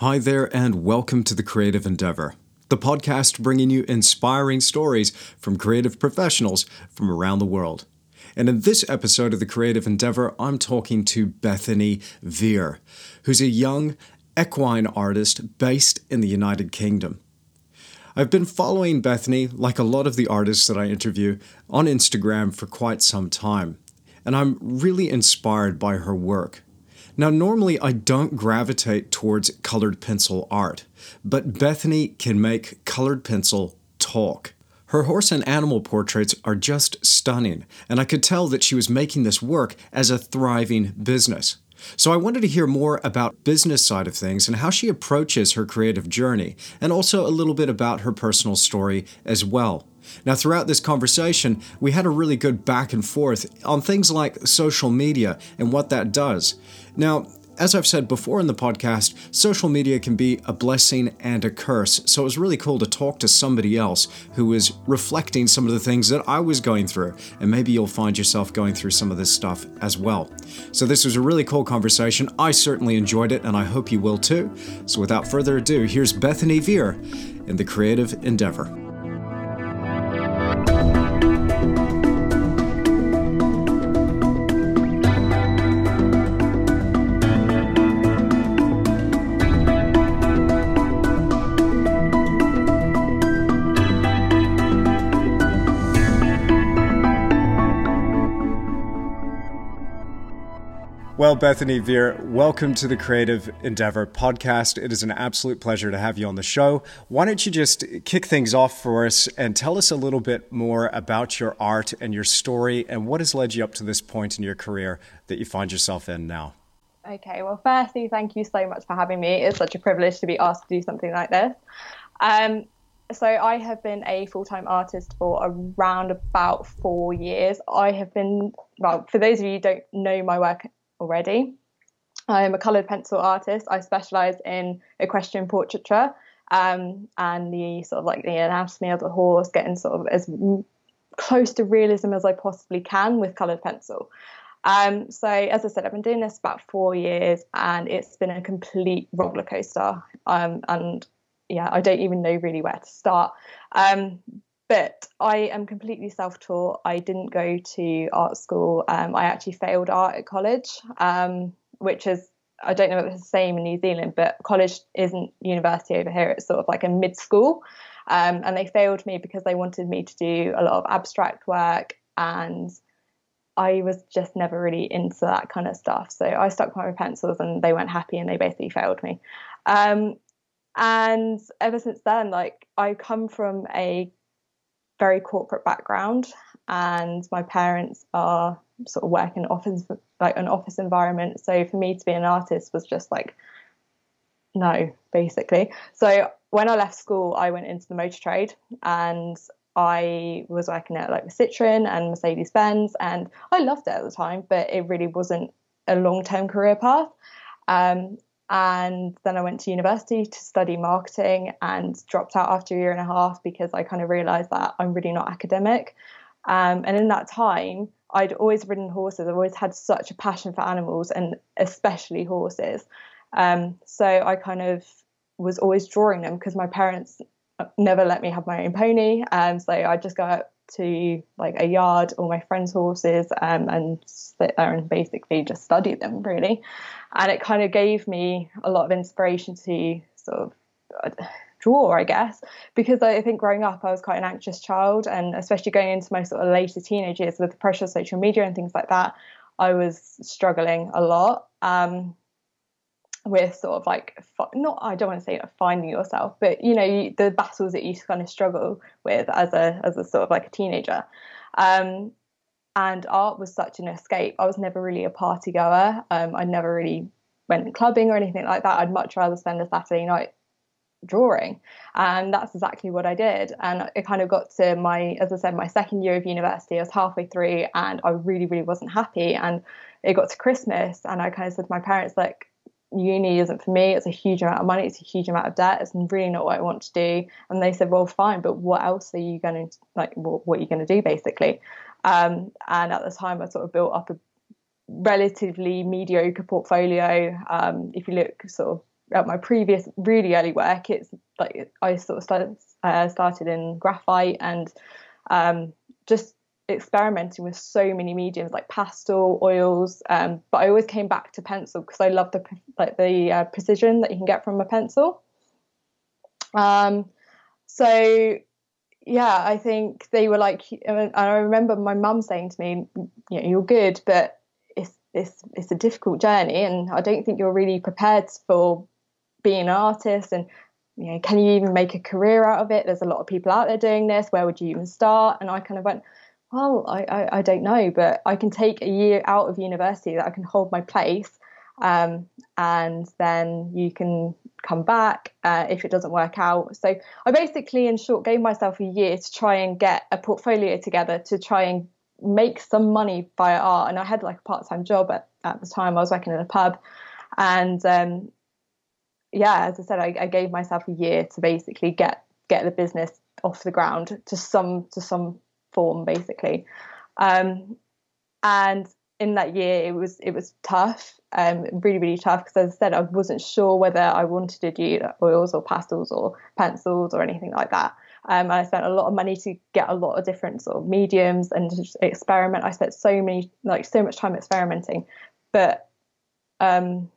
Hi there, and welcome to The Creative Endeavor, the podcast bringing you inspiring stories from creative professionals from around the world. And in this episode of The Creative Endeavor, I'm talking to Bethany Vere, who's a young equine artist based in the United Kingdom. I've been following Bethany, like a lot of the artists that I interview, on Instagram for quite some time, and I'm really inspired by her work. Now, normally I don't gravitate towards colored pencil art, but Bethany can make colored pencil talk. Her horse and animal portraits are just stunning, and I could tell that she was making this work as a thriving business. So I wanted to hear more about business side of things and how she approaches her creative journey, and also a little bit about her personal story as well. Now, throughout this conversation, we had a really good back and forth on things like social media and what that does. Now, as I've said before in the podcast, social media can be a blessing and a curse. So it was really cool to talk to somebody else who was reflecting some of the things that I was going through. And maybe you'll find yourself going through some of this stuff as well. So this was a really cool conversation. I certainly enjoyed it, and I hope you will too. So without further ado, here's Bethany Vere in the creative endeavor. Well, Bethany Vere, welcome to the Creative Endeavor podcast. It is an absolute pleasure to have you on the show. Why don't you just kick things off for us and tell us a little bit more about your art and your story and what has led you up to this point in your career that you find yourself in now? Okay, well, firstly, thank you so much for having me. It's such a privilege to be asked to do something like this. Um, so I have been a full-time artist for around about four years. I have been well. For those of you who don't know my work already. I'm a coloured pencil artist. I specialise in equestrian portraiture um, and the sort of like the anatomy of the horse, getting sort of as close to realism as I possibly can with coloured pencil. Um, so, as I said, I've been doing this about four years, and it's been a complete roller coaster. Um, and yeah, I don't even know really where to start. Um, but I am completely self taught. I didn't go to art school. Um, I actually failed art at college, um, which is, I don't know if it's the same in New Zealand, but college isn't university over here. It's sort of like a mid school. Um, and they failed me because they wanted me to do a lot of abstract work. And I was just never really into that kind of stuff. So I stuck my pencils and they weren't happy and they basically failed me. Um, and ever since then, like I come from a very corporate background, and my parents are sort of work in office like an office environment. So for me to be an artist was just like no, basically. So when I left school, I went into the motor trade and I was working at like Citroen and Mercedes Benz, and I loved it at the time, but it really wasn't a long term career path. Um, and then I went to university to study marketing and dropped out after a year and a half because I kind of realized that I'm really not academic. Um, and in that time, I'd always ridden horses. I've always had such a passion for animals and especially horses. Um, so I kind of was always drawing them because my parents never let me have my own pony. Um, so I just go out to like a yard or my friends' horses um, and sit there and basically just study them really. And it kind of gave me a lot of inspiration to sort of uh, draw, I guess, because I think growing up I was quite an anxious child, and especially going into my sort of later teenage years with the pressure of social media and things like that, I was struggling a lot. Um, with sort of like not I don't want to say finding yourself, but you know the battles that you kind of struggle with as a as a sort of like a teenager. Um, and art was such an escape. I was never really a party goer. Um, I never really went clubbing or anything like that. I'd much rather spend a Saturday night drawing, and that's exactly what I did. And it kind of got to my, as I said, my second year of university. I was halfway through, and I really, really wasn't happy. And it got to Christmas, and I kind of said to my parents, like, uni isn't for me. It's a huge amount of money. It's a huge amount of debt. It's really not what I want to do. And they said, well, fine, but what else are you going to like? What, what are you going to do, basically? Um, and at the time, I sort of built up a relatively mediocre portfolio. Um, if you look sort of at my previous really early work, it's like I sort of started uh, started in graphite and um, just experimenting with so many mediums like pastel oils um, but i always came back to pencil because i love the like the uh, precision that you can get from a pencil. Um, so yeah i think they were like and i remember my mum saying to me you know you're good but it's it's it's a difficult journey and i don't think you're really prepared for being an artist and you know can you even make a career out of it? There's a lot of people out there doing this. Where would you even start? And i kind of went well, I, I, I, don't know, but I can take a year out of university that I can hold my place, um, and then you can come back uh, if it doesn't work out. So I basically, in short, gave myself a year to try and get a portfolio together to try and make some money via art. And I had like a part time job at, at the time. I was working in a pub, and um, yeah, as I said, I, I gave myself a year to basically get get the business off the ground to some to some form basically. Um, and in that year, it was it was tough, um, really really tough because as I said, I wasn't sure whether I wanted to do oils or pastels or pencils or anything like that. Um, I spent a lot of money to get a lot of different sort of mediums and experiment. I spent so many like so much time experimenting, but um,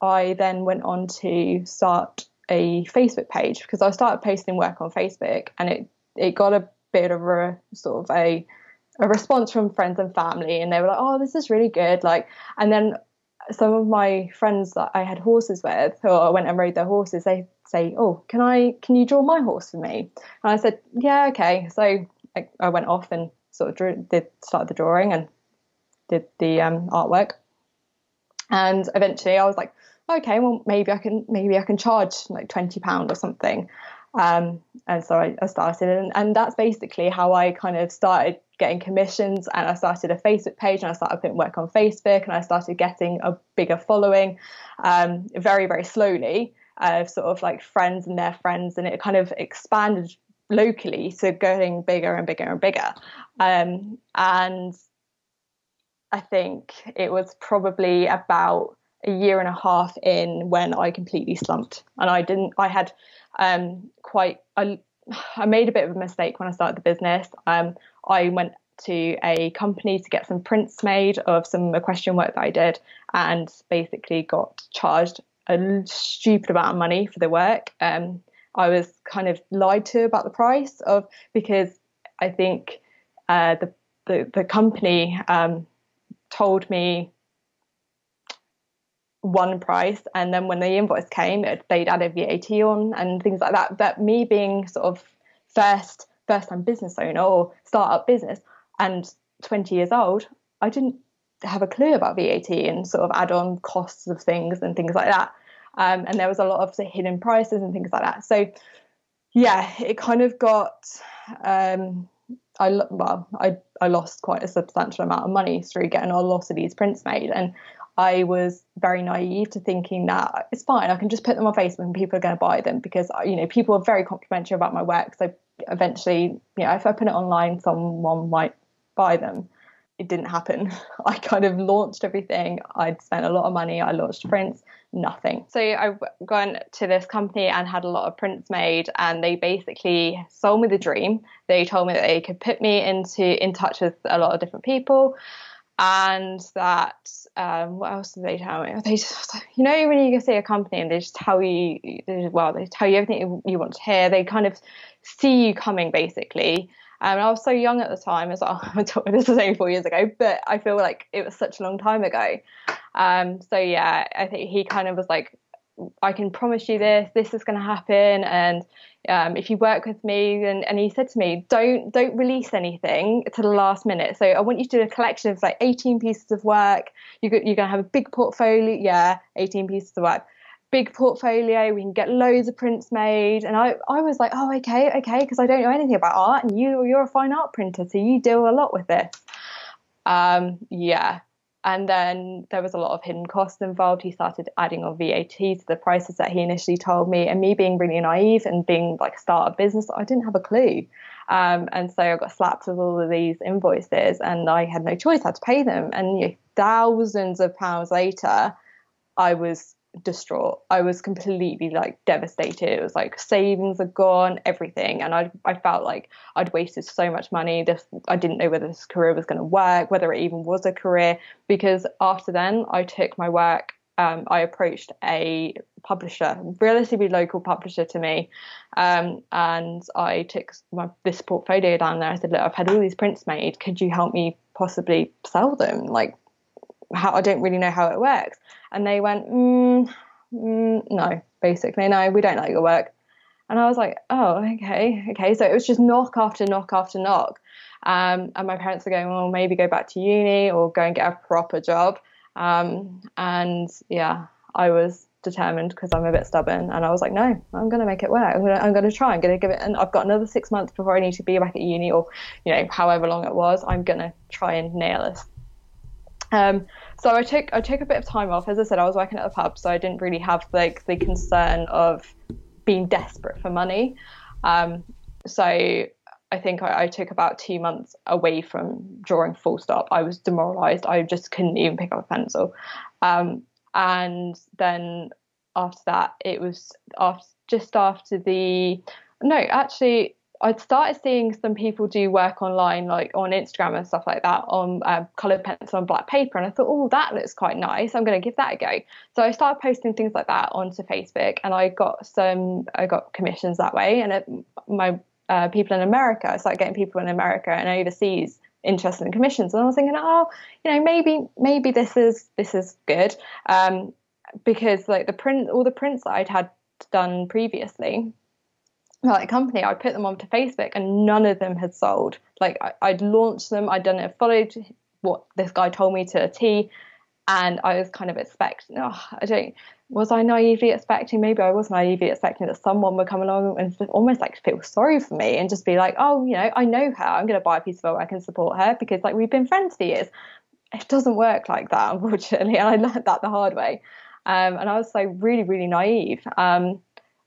I then went on to start a Facebook page because I started posting work on Facebook and it it got a bit of a sort of a a response from friends and family and they were like oh this is really good like and then some of my friends that I had horses with or I went and rode their horses they say oh can I can you draw my horse for me? And I said yeah okay. So I, I went off and sort of drew did started the drawing and did the um, artwork. And eventually I was like okay well maybe I can maybe I can charge like 20 pound or something um, and so I, I started, and, and, that's basically how I kind of started getting commissions. And I started a Facebook page, and I started putting work on Facebook, and I started getting a bigger following, um, very very slowly, uh, sort of like friends and their friends, and it kind of expanded locally to getting bigger and bigger and bigger. Um, and I think it was probably about a year and a half in when I completely slumped, and I didn't. I had um, quite. I, I made a bit of a mistake when I started the business. Um, I went to a company to get some prints made of some equestrian work that I did, and basically got charged a stupid amount of money for the work. Um, I was kind of lied to about the price of because I think uh, the, the, the company um, told me one price and then when the invoice came it, they'd added VAT on and things like that. But me being sort of first first time business owner or startup business and 20 years old I didn't have a clue about VAT and sort of add on costs of things and things like that. Um, and there was a lot of hidden prices and things like that. So yeah it kind of got um, I well, I I lost quite a substantial amount of money through getting a lot of these prints made, and I was very naive to thinking that it's fine. I can just put them on Facebook and people are going to buy them because uh, you know people are very complimentary about my work. So eventually, you know, if I put it online, someone might buy them. It didn't happen. I kind of launched everything. I'd spent a lot of money. I launched prints, nothing. So I went to this company and had a lot of prints made, and they basically sold me the dream. They told me that they could put me into in touch with a lot of different people and that um, what else did they tell me? They just, you know, when you go see a company and they just tell you, they well, they tell you everything you want to hear. They kind of see you coming, basically. Um, and I was so young at the time as well. this was only four years ago, but I feel like it was such a long time ago. Um, so yeah, I think he kind of was like, I can promise you this, this is going to happen, and um, if you work with me, and, and he said to me, don't don't release anything to the last minute. So I want you to do a collection of like 18 pieces of work. You you're going to have a big portfolio, yeah, 18 pieces of work, big portfolio. We can get loads of prints made. And I I was like, oh okay, okay, because I don't know anything about art, and you you're a fine art printer, so you deal a lot with this. Um, yeah, and then there was a lot of hidden costs involved. He started adding on VAT to the prices that he initially told me. And me being really naive and being like start a business, I didn't have a clue. Um, and so I got slapped with all of these invoices and I had no choice, I had to pay them. And you know, thousands of pounds later, I was distraught. I was completely like devastated. It was like savings are gone, everything, and I I felt like I'd wasted so much money. This I didn't know whether this career was going to work, whether it even was a career. Because after then, I took my work. Um, I approached a publisher, relatively local publisher to me, um, and I took my, this portfolio down there. I said, "Look, I've had all these prints made. Could you help me possibly sell them? Like, how I don't really know how it works." And they went, mm, mm, "No, basically, no, we don't like your work." And I was like, "Oh, okay, okay." So it was just knock after knock after knock. Um, and my parents were going, "Well, maybe go back to uni or go and get a proper job." Um, and yeah, I was determined because I'm a bit stubborn. And I was like, no, I'm going to make it work. I'm going to, I'm to try. I'm going to give it. And I've got another six months before I need to be back at uni or, you know, however long it was. I'm going to try and nail this. Um, so I took I took a bit of time off. As I said, I was working at a pub, so I didn't really have like the concern of being desperate for money. Um, so I think I, I, took about two months away from drawing full stop. I was demoralized. I just couldn't even pick up a pencil. Um, and then after that it was after just after the no actually I'd started seeing some people do work online, like on Instagram and stuff like that, on uh, coloured pencil on black paper, and I thought, oh, that looks quite nice. I'm going to give that a go. So I started posting things like that onto Facebook, and I got some, I got commissions that way. And it, my uh, people in America, I started getting people in America and overseas interested in commissions and I was thinking oh you know maybe maybe this is this is good um, because like the print all the prints that I'd had done previously like company I put them onto Facebook and none of them had sold like I, would launched them I'd done it followed what this guy told me to a T and I was kind of expecting oh I don't was I naively expecting? Maybe I was naively expecting that someone would come along and almost like feel sorry for me and just be like, oh, you know, I know her. I'm going to buy a piece of her. I can support her because like we've been friends for years. It doesn't work like that, unfortunately, and I learned that the hard way. Um, and I was so really, really naive. Um,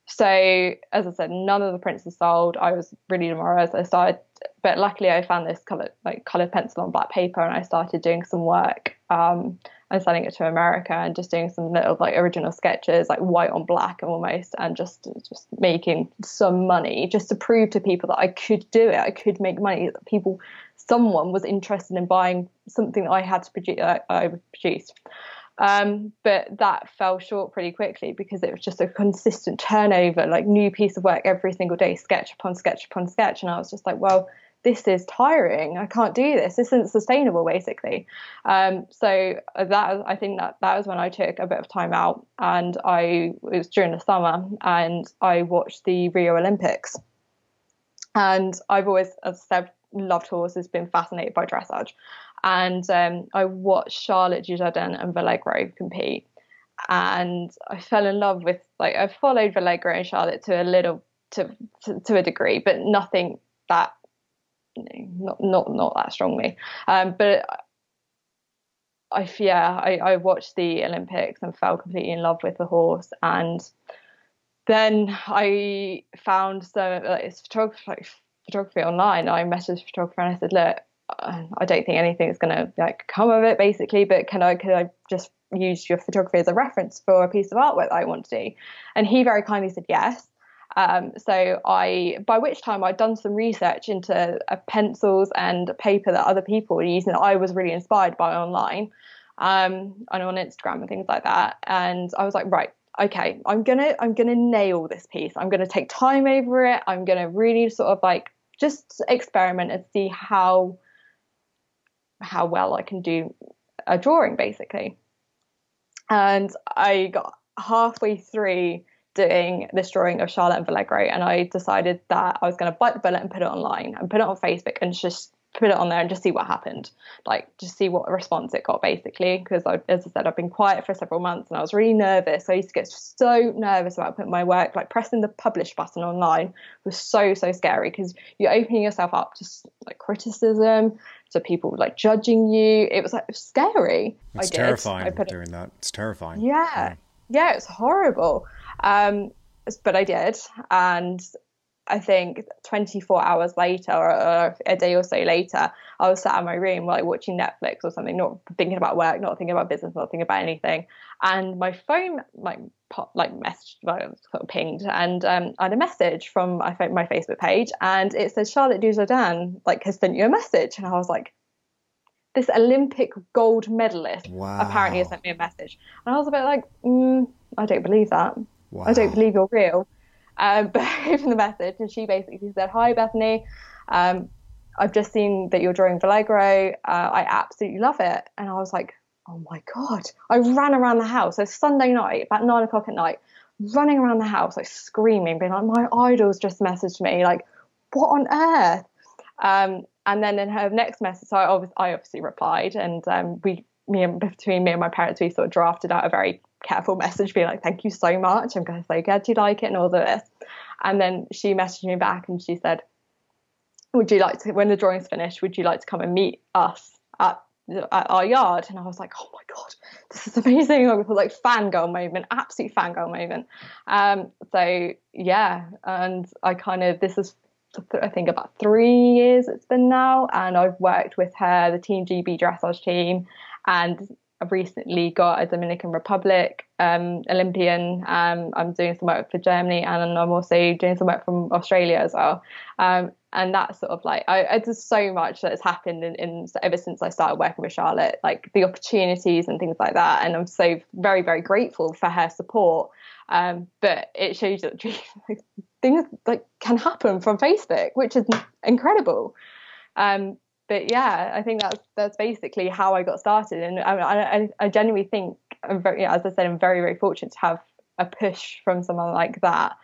so as I said, none of the prints were sold. I was really demoralized. I started, but luckily I found this color like colored pencil on black paper, and I started doing some work. Um, and selling it to America and just doing some little like original sketches, like white on black almost, and just just making some money just to prove to people that I could do it. I could make money. That people, someone was interested in buying something that I had to produce. I produced. Um, but that fell short pretty quickly because it was just a consistent turnover, like new piece of work every single day, sketch upon sketch upon sketch, and I was just like, well this is tiring. I can't do this. This isn't sustainable, basically. Um, so that I think that that was when I took a bit of time out, and I it was during the summer, and I watched the Rio Olympics. And I've always, as I said, loved horses, been fascinated by dressage, and um, I watched Charlotte Dujardin and Valegro compete, and I fell in love with like I followed Valegro and Charlotte to a little to, to, to a degree, but nothing that not not not that strongly. Um, but I yeah, I, I watched the Olympics and fell completely in love with the horse, and then I found some like, photography, like, photography online. I messaged the photographer and I said, look. I don't think anything is going to like come of it, basically. But can I can I just use your photography as a reference for a piece of artwork that I want to do? And he very kindly said yes. Um, so I, by which time I'd done some research into uh, pencils and paper that other people were using that I was really inspired by online, um, and on Instagram and things like that. And I was like, right, okay, I'm gonna, I'm gonna nail this piece. I'm gonna take time over it. I'm gonna really sort of like just experiment and see how, how well I can do a drawing, basically. And I got halfway through doing this drawing of Charlotte and Valegro, and I decided that I was going to bite the bullet and put it online and put it on Facebook and just put it on there and just see what happened, like just see what response it got, basically. Because as I said, I've been quiet for several months and I was really nervous. I used to get so nervous about putting my work, like pressing the publish button online was so so scary because you're opening yourself up to like criticism, to people like judging you. It was like scary. It's terrifying doing it, that. It's terrifying. Yeah, yeah, yeah it's horrible. Um, but I did, and I think 24 hours later or, a day or so later, I was sat in my room like watching Netflix or something, not thinking about work, not thinking about business, not thinking about anything. And my phone like pop, like messaged, well, sort of pinged, and um, I had a message from my, my Facebook page, and it said Charlotte Dujardin like has sent you a message, and I was like, this Olympic gold medalist wow. apparently has sent me a message, and I was a bit like, mm, I don't believe that. Wow. I don't believe you're real. Um, opened the message, and she basically said, "Hi, Bethany. Um, I've just seen that you're drawing Valegro. Uh, I absolutely love it." And I was like, "Oh my god!" I ran around the house. So Sunday night, about nine o'clock at night, running around the house, like screaming, being like, "My idol's just messaged me. Like, what on earth?" Um, and then in her next message, so I obviously, I obviously replied, and um, we, me and between me and my parents, we sort of drafted out a very careful message being like, thank you so much. I'm going say, glad you like it and all of this. And then she messaged me back and she said, would you like to, when the drawing's finished, would you like to come and meet us at, at our yard? And I was like, oh my God, this is amazing. I was like fangirl moment, absolute fangirl moment. Um, so yeah, and I kind of, this is I think about three years it's been now, and I've worked with her, the Team GB dressage team, and I've recently got a Dominican Republic um, Olympian. Um, I'm doing some work for Germany, and I'm also doing some work from Australia as well. Um, and that's sort of like I, there's so much that has happened in, in, ever since I started working with Charlotte, like the opportunities and things like that. And I'm so very very grateful for her support. Um, but it shows that things like can happen from Facebook, which is incredible. Um, but yeah, I think that's that's basically how I got started, and I, I, I genuinely think, I'm very, as I said, I'm very very fortunate to have a push from someone like that.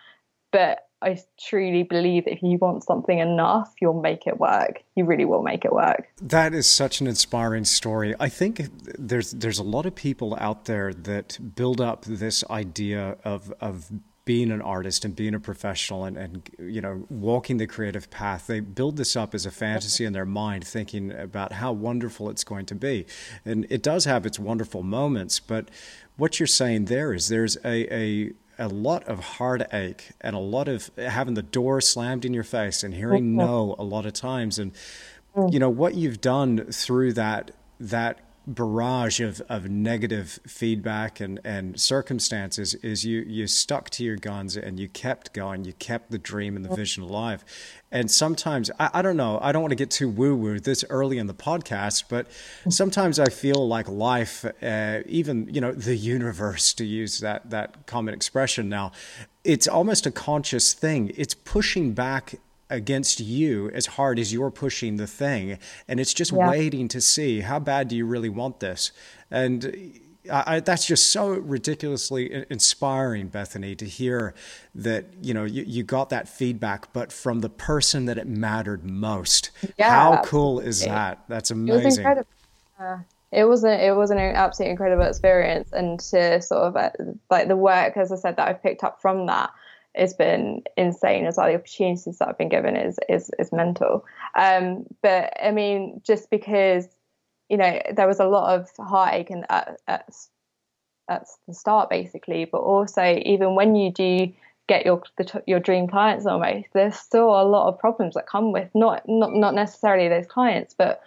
But I truly believe if you want something enough, you'll make it work. You really will make it work. That is such an inspiring story. I think there's there's a lot of people out there that build up this idea of of being an artist and being a professional and, and you know walking the creative path they build this up as a fantasy in their mind thinking about how wonderful it's going to be and it does have its wonderful moments but what you're saying there is there's a, a a lot of heartache and a lot of having the door slammed in your face and hearing mm-hmm. no a lot of times and mm. you know what you've done through that that barrage of, of negative feedback and, and circumstances is you you stuck to your guns and you kept going. You kept the dream and the vision alive. And sometimes I, I don't know I don't want to get too woo woo this early in the podcast but sometimes I feel like life uh, even you know the universe to use that that common expression now it's almost a conscious thing. It's pushing back against you as hard as you're pushing the thing and it's just yeah. waiting to see how bad do you really want this and I, that's just so ridiculously inspiring, Bethany, to hear that you know you, you got that feedback, but from the person that it mattered most. Yeah, How cool is that? That's amazing. It was incredible. Uh, it was a, it was an absolutely incredible experience, and to sort of uh, like the work, as I said, that I've picked up from that has been insane as well. The opportunities that I've been given is is is mental. Um, but I mean, just because you know there was a lot of heartache and at, at, at the start, basically, but also even when you do get your the, your dream clients almost, there's still a lot of problems that come with not not not necessarily those clients, but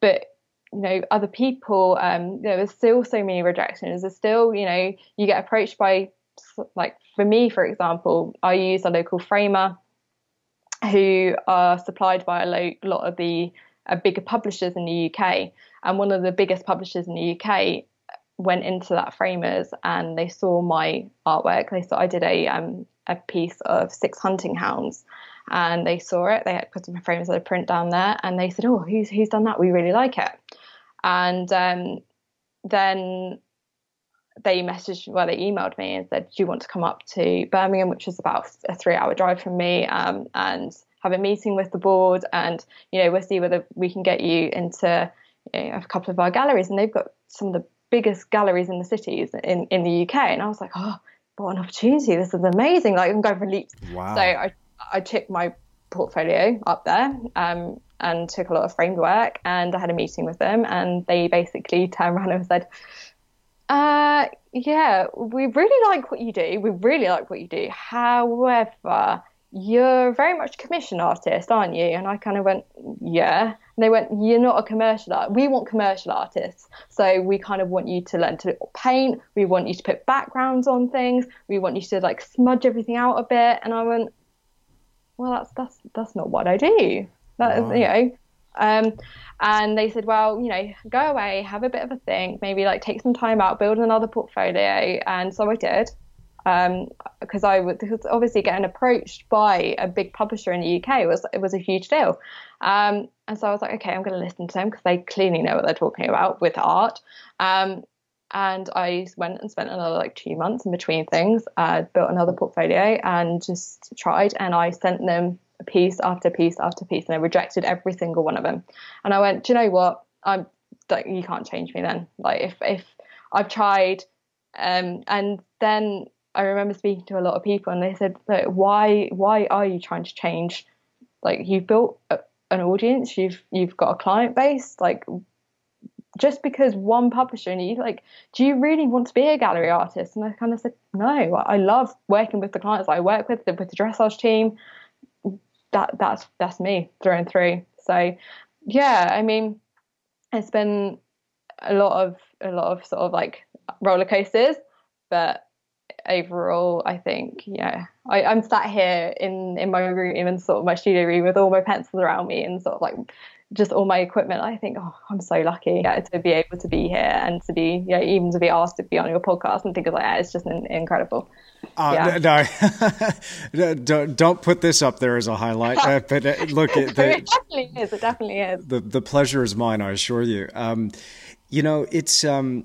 but you know other people. Um, there was still so many rejections. There's still you know you get approached by like for me, for example, I use a local framer who are supplied by a lo- lot of the uh, bigger publishers in the UK. And one of the biggest publishers in the UK went into that framers and they saw my artwork. They saw I did a um, a piece of six hunting hounds, and they saw it. They had put some framers at a print down there, and they said, "Oh, who's who's done that? We really like it." And um, then they messaged, well, they emailed me and said, "Do you want to come up to Birmingham, which is about a three-hour drive from me, um, and have a meeting with the board, and you know, we'll see whether we can get you into you know, a couple of our galleries." And they've got some of the biggest galleries in the cities in in the UK, and I was like, "Oh, what an opportunity! This is amazing! Like, I'm going for leaps." Wow. So I I took my portfolio up there. Um, and took a lot of framed work and I had a meeting with them and they basically turned around and said, uh, yeah, we really like what you do. We really like what you do. However, you're very much a commission artist, aren't you? And I kind of went, yeah. And they went, you're not a commercial art. We want commercial artists. So we kind of want you to learn to paint. We want you to put backgrounds on things. We want you to like smudge everything out a bit. And I went, well, that's that's that's not what I do. That wow. you know. Um, and they said, well, you know, go away, have a bit of a think, maybe like take some time out, build another portfolio. And so I did because um, I was obviously getting approached by a big publisher in the UK was it was a huge deal, um, and so I was like, okay, I'm going to listen to them because they clearly know what they're talking about with art. Um, and I went and spent another like two months in between things, uh, built another portfolio, and just tried. And I sent them piece after piece after piece, and I rejected every single one of them. And I went, do you know what? I'm like, you can't change me then. Like if if I've tried, um, and then I remember speaking to a lot of people, and they said, like, "Why? Why are you trying to change? Like, you've built a, an audience, you've you've got a client base. Like, just because one publisher and you like, do you really want to be a gallery artist?" And I kind of said, "No, I love working with the clients I work with, with the dressage team. That that's that's me through and through. So, yeah, I mean, it's been a lot of a lot of sort of like roller coasters, but overall, I think, yeah, I, am sat here in, in my room, in sort of my studio room with all my pencils around me and sort of like just all my equipment. I think, oh, I'm so lucky yeah, to be able to be here and to be, yeah, even to be asked to be on your podcast and things like that. It's just incredible. Uh, yeah. No, don't, don't put this up there as a highlight. Uh, but uh, look, the, it definitely is. It definitely is. The the pleasure is mine. I assure you. Um, you know, it's um,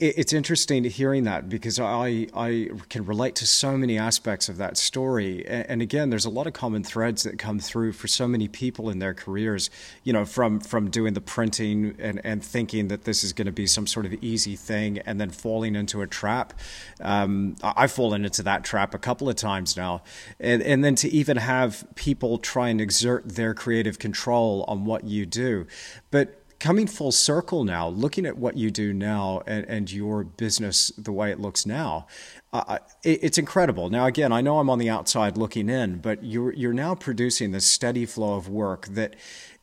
it's interesting hearing that because I I can relate to so many aspects of that story, and again, there's a lot of common threads that come through for so many people in their careers. You know, from from doing the printing and and thinking that this is going to be some sort of easy thing, and then falling into a trap. Um, I've fallen into that trap a couple of times now, and and then to even have people try and exert their creative control on what you do, but coming full circle now, looking at what you do now and, and your business the way it looks now, uh, it, it's incredible. Now, again, I know I'm on the outside looking in, but you're you're now producing this steady flow of work that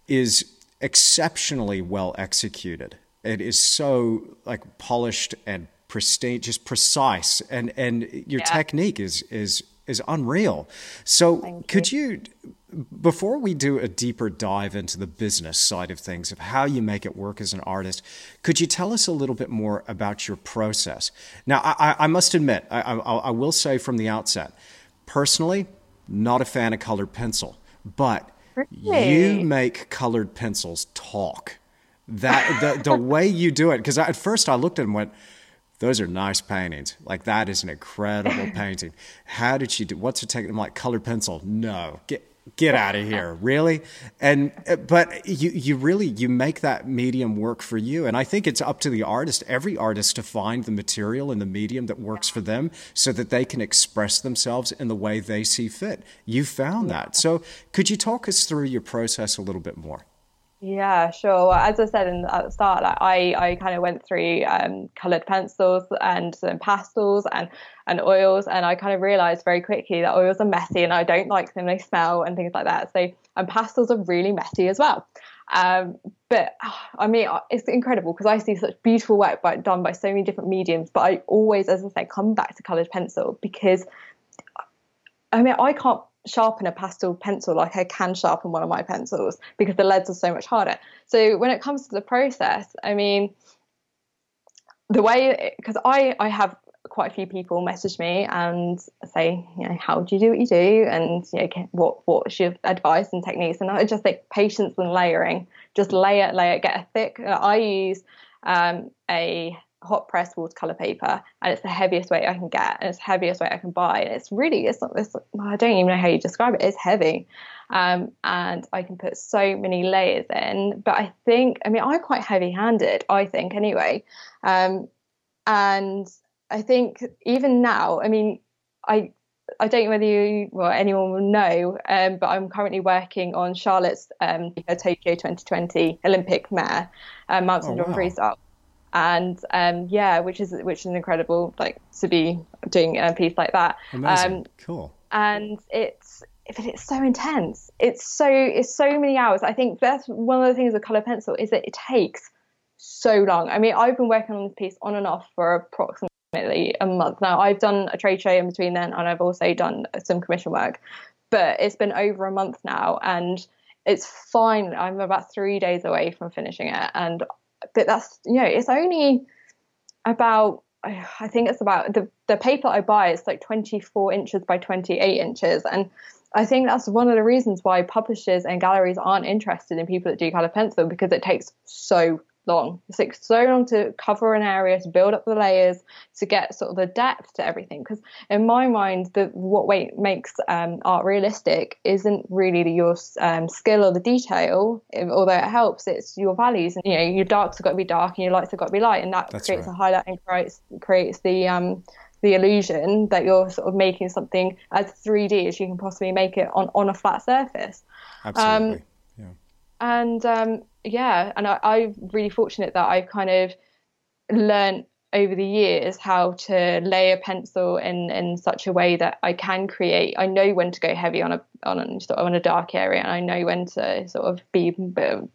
is exceptionally well executed. It is so like polished and pristine, just precise, and and your yeah. technique is is is unreal. So, could you before we do a deeper dive into the business side of things, of how you make it work as an artist, could you tell us a little bit more about your process? Now, I, I must admit, I, I, I, will say from the outset, personally, not a fan of colored pencil, but really? you make colored pencils talk. That the, the way you do it, because at first I looked at them and went, those are nice paintings. Like that is an incredible painting. How did she do? What's her technique? I'm like colored pencil. No, get get out of here. Really? And but you you really you make that medium work for you. And i think it's up to the artist every artist to find the material and the medium that works for them so that they can express themselves in the way they see fit. You found that. So could you talk us through your process a little bit more? Yeah, sure. As I said in, at the start, like I, I kind of went through um, colored pencils and some pastels and, and oils, and I kind of realized very quickly that oils are messy and I don't like them. They smell and things like that. So, and pastels are really messy as well. Um, but ah, I mean, uh, it's incredible because I see such beautiful work by, done by so many different mediums. But I always, as I say, come back to colored pencil because uh, I mean, I can't sharpen a pastel pencil like I can sharpen one of my pencils because the leads are so much harder. So when it comes to the process, I mean, the way because I I have quite a few people message me and say, you know, how do you do what you do, and you know, what what's your advice and techniques, and I just think patience and layering, just layer layer, get a thick. I use um, a hot press watercolor paper and it's the heaviest weight I can get and it's the heaviest weight I can buy. And it's really it's not this I don't even know how you describe it. It's heavy. Um, and I can put so many layers in. But I think I mean I'm quite heavy handed I think anyway. Um, and I think even now I mean I I don't know whether you well anyone will know, um, but I'm currently working on Charlotte's um, Tokyo 2020 Olympic mare, um, mountain oh, wow. freestyle and um, yeah, which is which is incredible, like to be doing a piece like that. Amazing, um, cool. And it's but it's so intense. It's so it's so many hours. I think that's one of the things with color pencil is that it takes so long. I mean, I've been working on this piece on and off for approximately a month now. I've done a trade show in between then, and I've also done some commission work. But it's been over a month now, and it's fine. I'm about three days away from finishing it, and but that's you know, it's only about I think it's about the the paper I buy is like 24 inches by 28 inches, and I think that's one of the reasons why publishers and galleries aren't interested in people that do color pencil because it takes so long. It takes so long to cover an area, to build up the layers, to get sort of the depth to everything. Because in my mind, the what makes um, art realistic isn't really your um, skill or the detail, although it helps. It's your values, and you know your darks have got to be dark and your lights have got to be light, and that That's creates right. a highlight and creates creates the um, the illusion that you're sort of making something as 3D as you can possibly make it on, on a flat surface. Absolutely. Um. And um, yeah, and I, I'm really fortunate that I've kind of learned over the years how to lay a pencil in in such a way that I can create. I know when to go heavy on a on a sort of on a dark area, and I know when to sort of be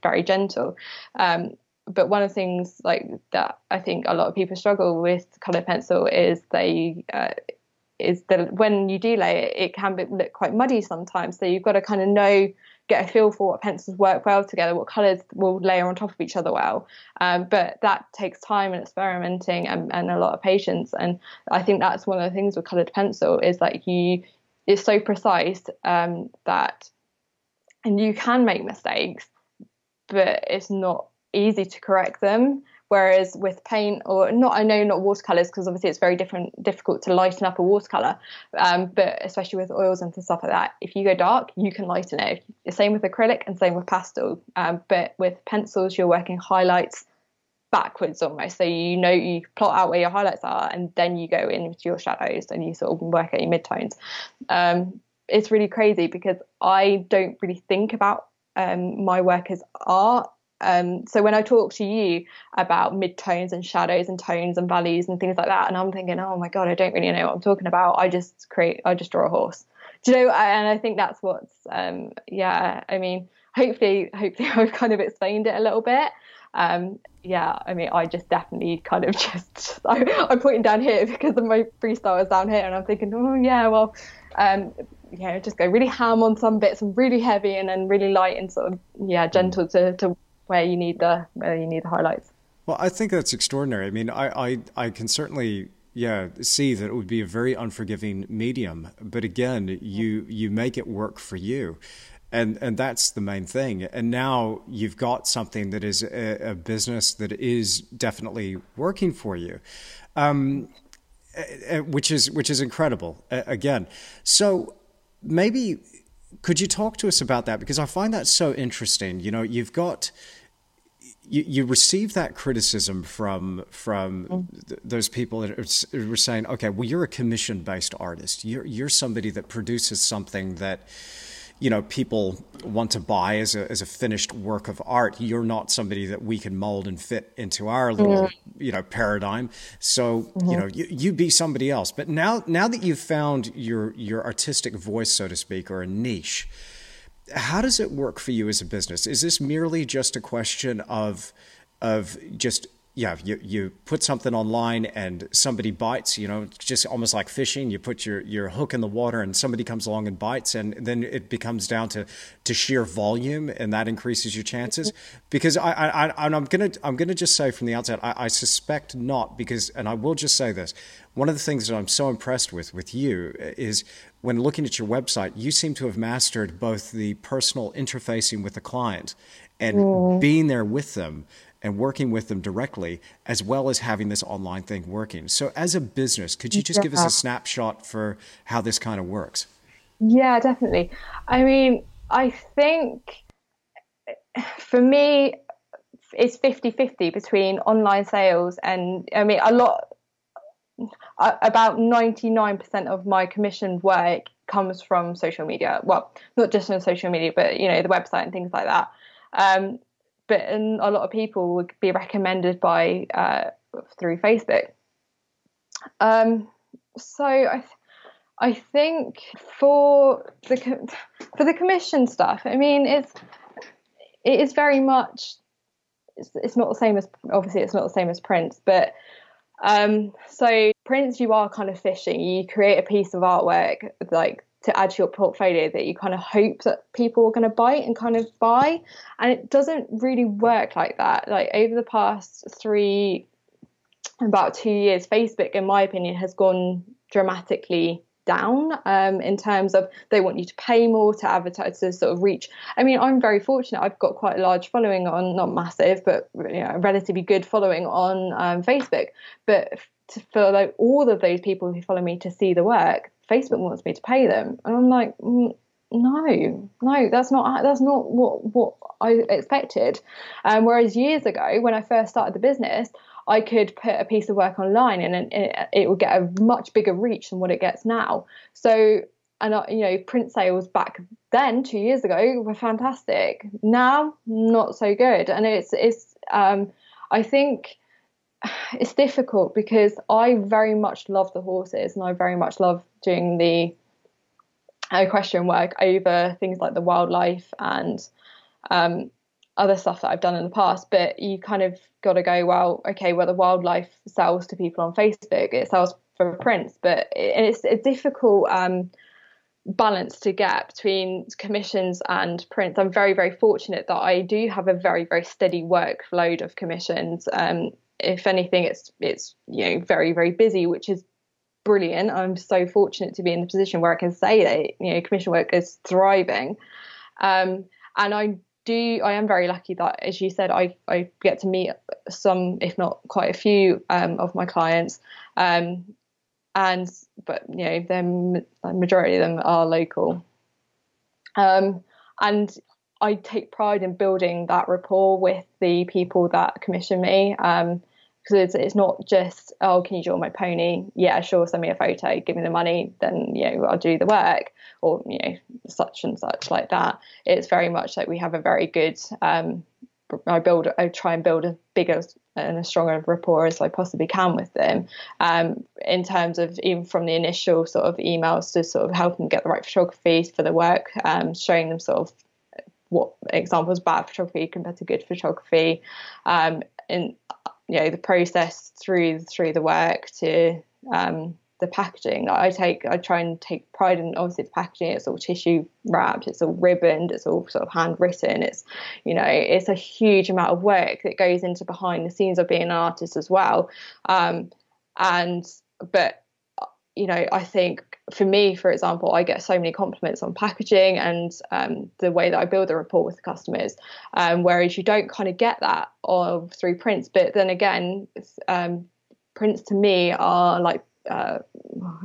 very gentle. Um, but one of the things like that I think a lot of people struggle with colored pencil is they uh, is that when you do lay it, it can be, look quite muddy sometimes. So you've got to kind of know get a feel for what pencils work well together, what colours will layer on top of each other well. Um, but that takes time and experimenting and, and, a lot of patience. And I think that's one of the things with coloured pencil is that you, it's so precise um, that, and you can make mistakes, but it's not easy to correct them. Whereas with paint or not, I know not watercolors because obviously it's very different, difficult to lighten up a watercolor. Um, but especially with oils and stuff like that, if you go dark, you can lighten it. The same with acrylic and same with pastel. Um, but with pencils, you're working highlights backwards almost. So you know you plot out where your highlights are, and then you go into your shadows and you sort of work at your midtones. Um, it's really crazy because I don't really think about um, my work as art um, so when I talk to you about midtones and shadows and tones and values and things like that, and I'm thinking, oh my god, I don't really know what I'm talking about. I just create, I just draw a horse. Do you know? And I think that's what's, um, yeah. I mean, hopefully, hopefully, I've kind of explained it a little bit. Um, yeah, I mean, I just definitely kind of just, I, am pointing down here because my freestyle is down here, and I'm thinking, oh yeah, well, um, you know, just go really ham on some bits and really heavy, and then really light and sort of yeah, gentle to to where you need the where you need the highlights. Well, I think that's extraordinary. I mean, I I, I can certainly yeah see that it would be a very unforgiving medium, but again, you you make it work for you. And, and that's the main thing. And now you've got something that is a, a business that is definitely working for you. Um, which is which is incredible again. So maybe could you talk to us about that because I find that so interesting. You know, you've got you, you receive that criticism from from mm. th- those people that were saying, okay, well, you're a commission based artist. You're you're somebody that produces something that you know people want to buy as a as a finished work of art. You're not somebody that we can mold and fit into our little mm-hmm. you know paradigm. So mm-hmm. you know you, you be somebody else. But now now that you've found your your artistic voice, so to speak, or a niche how does it work for you as a business? Is this merely just a question of of just yeah, you, you put something online and somebody bites, you know, just almost like fishing. You put your, your hook in the water and somebody comes along and bites, and then it becomes down to, to sheer volume, and that increases your chances. Because I, I, I'm gonna I'm gonna just say from the outset, I, I suspect not. Because, and I will just say this: one of the things that I'm so impressed with with you is when looking at your website, you seem to have mastered both the personal interfacing with the client and mm. being there with them and working with them directly, as well as having this online thing working. So, as a business, could you just yeah. give us a snapshot for how this kind of works? Yeah, definitely. I mean, I think for me, it's 50 50 between online sales and, I mean, a lot, about 99% of my commissioned work comes from social media. Well, not just on social media, but, you know, the website and things like that. Um, but and a lot of people would be recommended by uh, through Facebook. Um, so I, I think for the for the commission stuff, I mean, it's it is very much it's, it's not the same as obviously it's not the same as prints, but um, so prints you are kind of fishing. You create a piece of artwork like to add to your portfolio that you kind of hope that people are going to bite and kind of buy, and it doesn't really work like that. Like over the past three about two years, Facebook, in my opinion, has gone dramatically down um, in terms of they want you to pay more to advertise to sort of reach. I mean, I'm very fortunate. I've got quite a large following on, not massive, but you know, relatively good following on um, Facebook. But for like, all of those people who follow me to see the work, Facebook wants me to pay them, and I'm like. No, no, that's not that's not what what I expected. Um, whereas years ago, when I first started the business, I could put a piece of work online and it, it would get a much bigger reach than what it gets now. So, and you know, print sales back then, two years ago, were fantastic. Now, not so good. And it's it's um, I think it's difficult because I very much love the horses and I very much love doing the equestrian work over things like the wildlife and um, other stuff that I've done in the past, but you kind of got to go, well, okay, well, the wildlife sells to people on Facebook, it sells for prints, but it's a difficult um, balance to get between commissions and prints. I'm very, very fortunate that I do have a very, very steady workload of commissions. Um, if anything, it's it's you know very, very busy, which is brilliant. I'm so fortunate to be in the position where I can say that you know commission work is thriving. Um, and I do I am very lucky that, as you said, I, I get to meet some, if not quite a few, um, of my clients, um, and but you know, the majority of them are local, um, and I take pride in building that rapport with the people that commission me. Um, because it's, it's not just oh can you draw my pony yeah sure send me a photo give me the money then you know i'll do the work or you know such and such like that it's very much like we have a very good um, I build, I try and build a bigger and a stronger rapport as I possibly can with them. Um, in terms of even from the initial sort of emails to sort of help them get the right photography for the work, um, showing them sort of what examples bad photography compared to good photography, um, and you know the process through through the work to um, the packaging. I take I try and take pride in obviously the packaging. It's all tissue wrapped. It's all ribboned. It's all sort of handwritten. It's you know it's a huge amount of work that goes into behind the scenes of being an artist as well. Um, and but you know I think for me, for example, I get so many compliments on packaging and um, the way that I build the rapport with the customers, um, whereas you don't kind of get that of through prints. But then again, um, prints to me are like uh,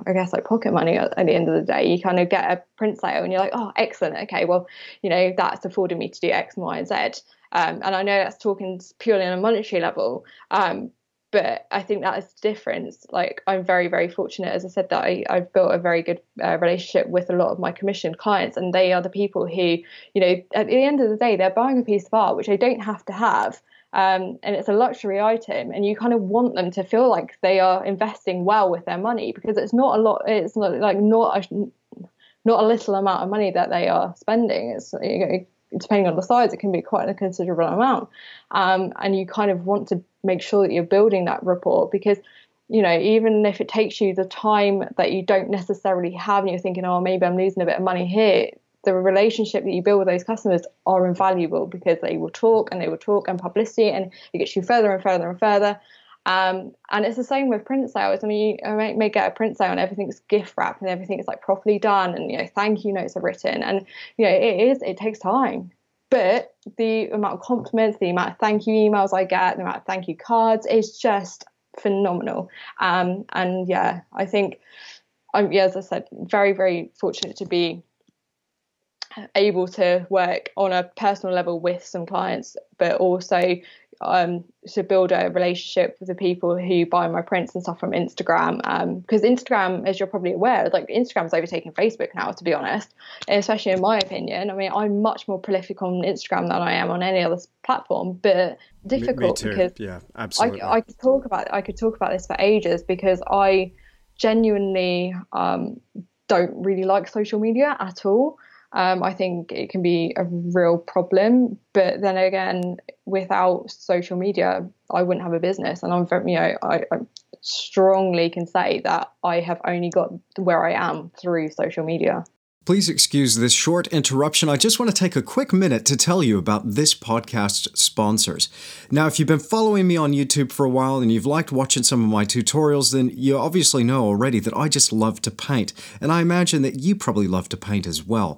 I guess like pocket money at, at, the end of the day. You kind of get a print sale and you're like, oh, excellent. Okay, well, you know, that's afforded me to do X, Y, and Z. Um, and I know that's talking purely on a monetary level, um, but I think that is the difference. Like I'm very, very fortunate, as I said, that I, have built a very good uh, relationship with a lot of my commissioned clients, and they are the people who, you know, at the end of the day, they're buying a piece of art which they don't have to have, um, and it's a luxury item, and you kind of want them to feel like they are investing well with their money because it's not a lot. It's not like not a not a little amount of money that they are spending. It's you know, depending on the size, it can be quite a considerable amount. Um, and you kind of want to make sure that you're building that rapport because, you know, even if it takes you the time that you don't necessarily have and you're thinking, oh, maybe I'm losing a bit of money here, the relationship that you build with those customers are invaluable because they will talk and they will talk and publicity and it gets you further and further and further. Um, and it's the same with print sales. I mean, you may, may, get a print sale and everything's gift wrapped and everything is like properly done and you know thank you notes are written and you know it is it takes time. But the amount of compliments, the amount of thank you emails I get, the amount of thank you cards is just phenomenal. Um, and yeah, I think I'm yeah, as I said, very very fortunate to be able to work on a personal level with some clients, but also um, to build a relationship with the people who buy my prints and stuff from Instagram. Because um, Instagram, as you're probably aware, like Instagram's overtaking Facebook now, to be honest. And especially in my opinion, I mean, I'm much more prolific on Instagram than I am on any other platform, but difficult me, me because yeah, absolutely. I, I, could talk about I could talk about this for ages because I genuinely um, don't really like social media at all. Um, I think it can be a real problem. But then again, without social media, I wouldn't have a business. And I'm, you know, I, I strongly can say that I have only got where I am through social media. Please excuse this short interruption. I just want to take a quick minute to tell you about this podcast's sponsors. Now, if you've been following me on YouTube for a while and you've liked watching some of my tutorials, then you obviously know already that I just love to paint, and I imagine that you probably love to paint as well.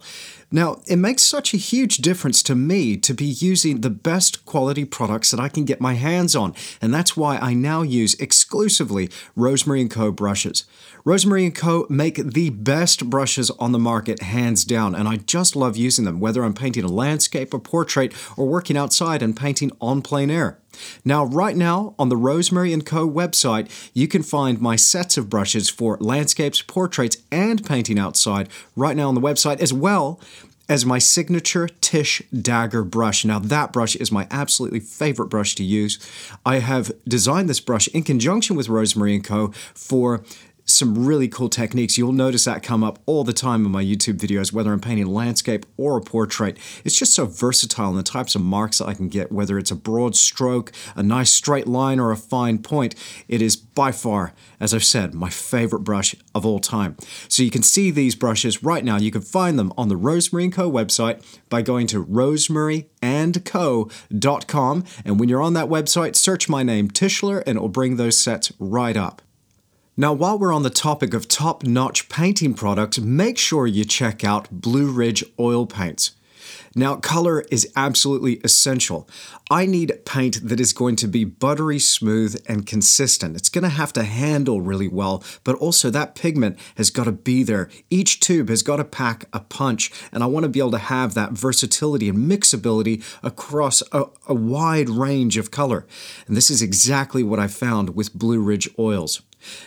Now, it makes such a huge difference to me to be using the best quality products that I can get my hands on, and that's why I now use exclusively Rosemary & Co. brushes. Rosemary & Co. make the best brushes on the market, hands down, and I just love using them, whether I'm painting a landscape, a portrait, or working outside and painting on plein air. Now, right now on the Rosemary & Co. website, you can find my sets of brushes for landscapes, portraits, and painting outside right now on the website, as well as my signature Tish Dagger brush. Now, that brush is my absolutely favorite brush to use. I have designed this brush in conjunction with Rosemary & Co. for some really cool techniques. You'll notice that come up all the time in my YouTube videos, whether I'm painting a landscape or a portrait. It's just so versatile in the types of marks that I can get, whether it's a broad stroke, a nice straight line, or a fine point. It is by far, as I've said, my favorite brush of all time. So you can see these brushes right now. You can find them on the Rosemary & Co. website by going to rosemaryandco.com. And when you're on that website, search my name, Tischler, and it will bring those sets right up. Now, while we're on the topic of top notch painting products, make sure you check out Blue Ridge Oil Paints. Now, color is absolutely essential. I need paint that is going to be buttery smooth and consistent. It's going to have to handle really well, but also that pigment has got to be there. Each tube has got to pack a punch, and I want to be able to have that versatility and mixability across a, a wide range of color. And this is exactly what I found with Blue Ridge oils.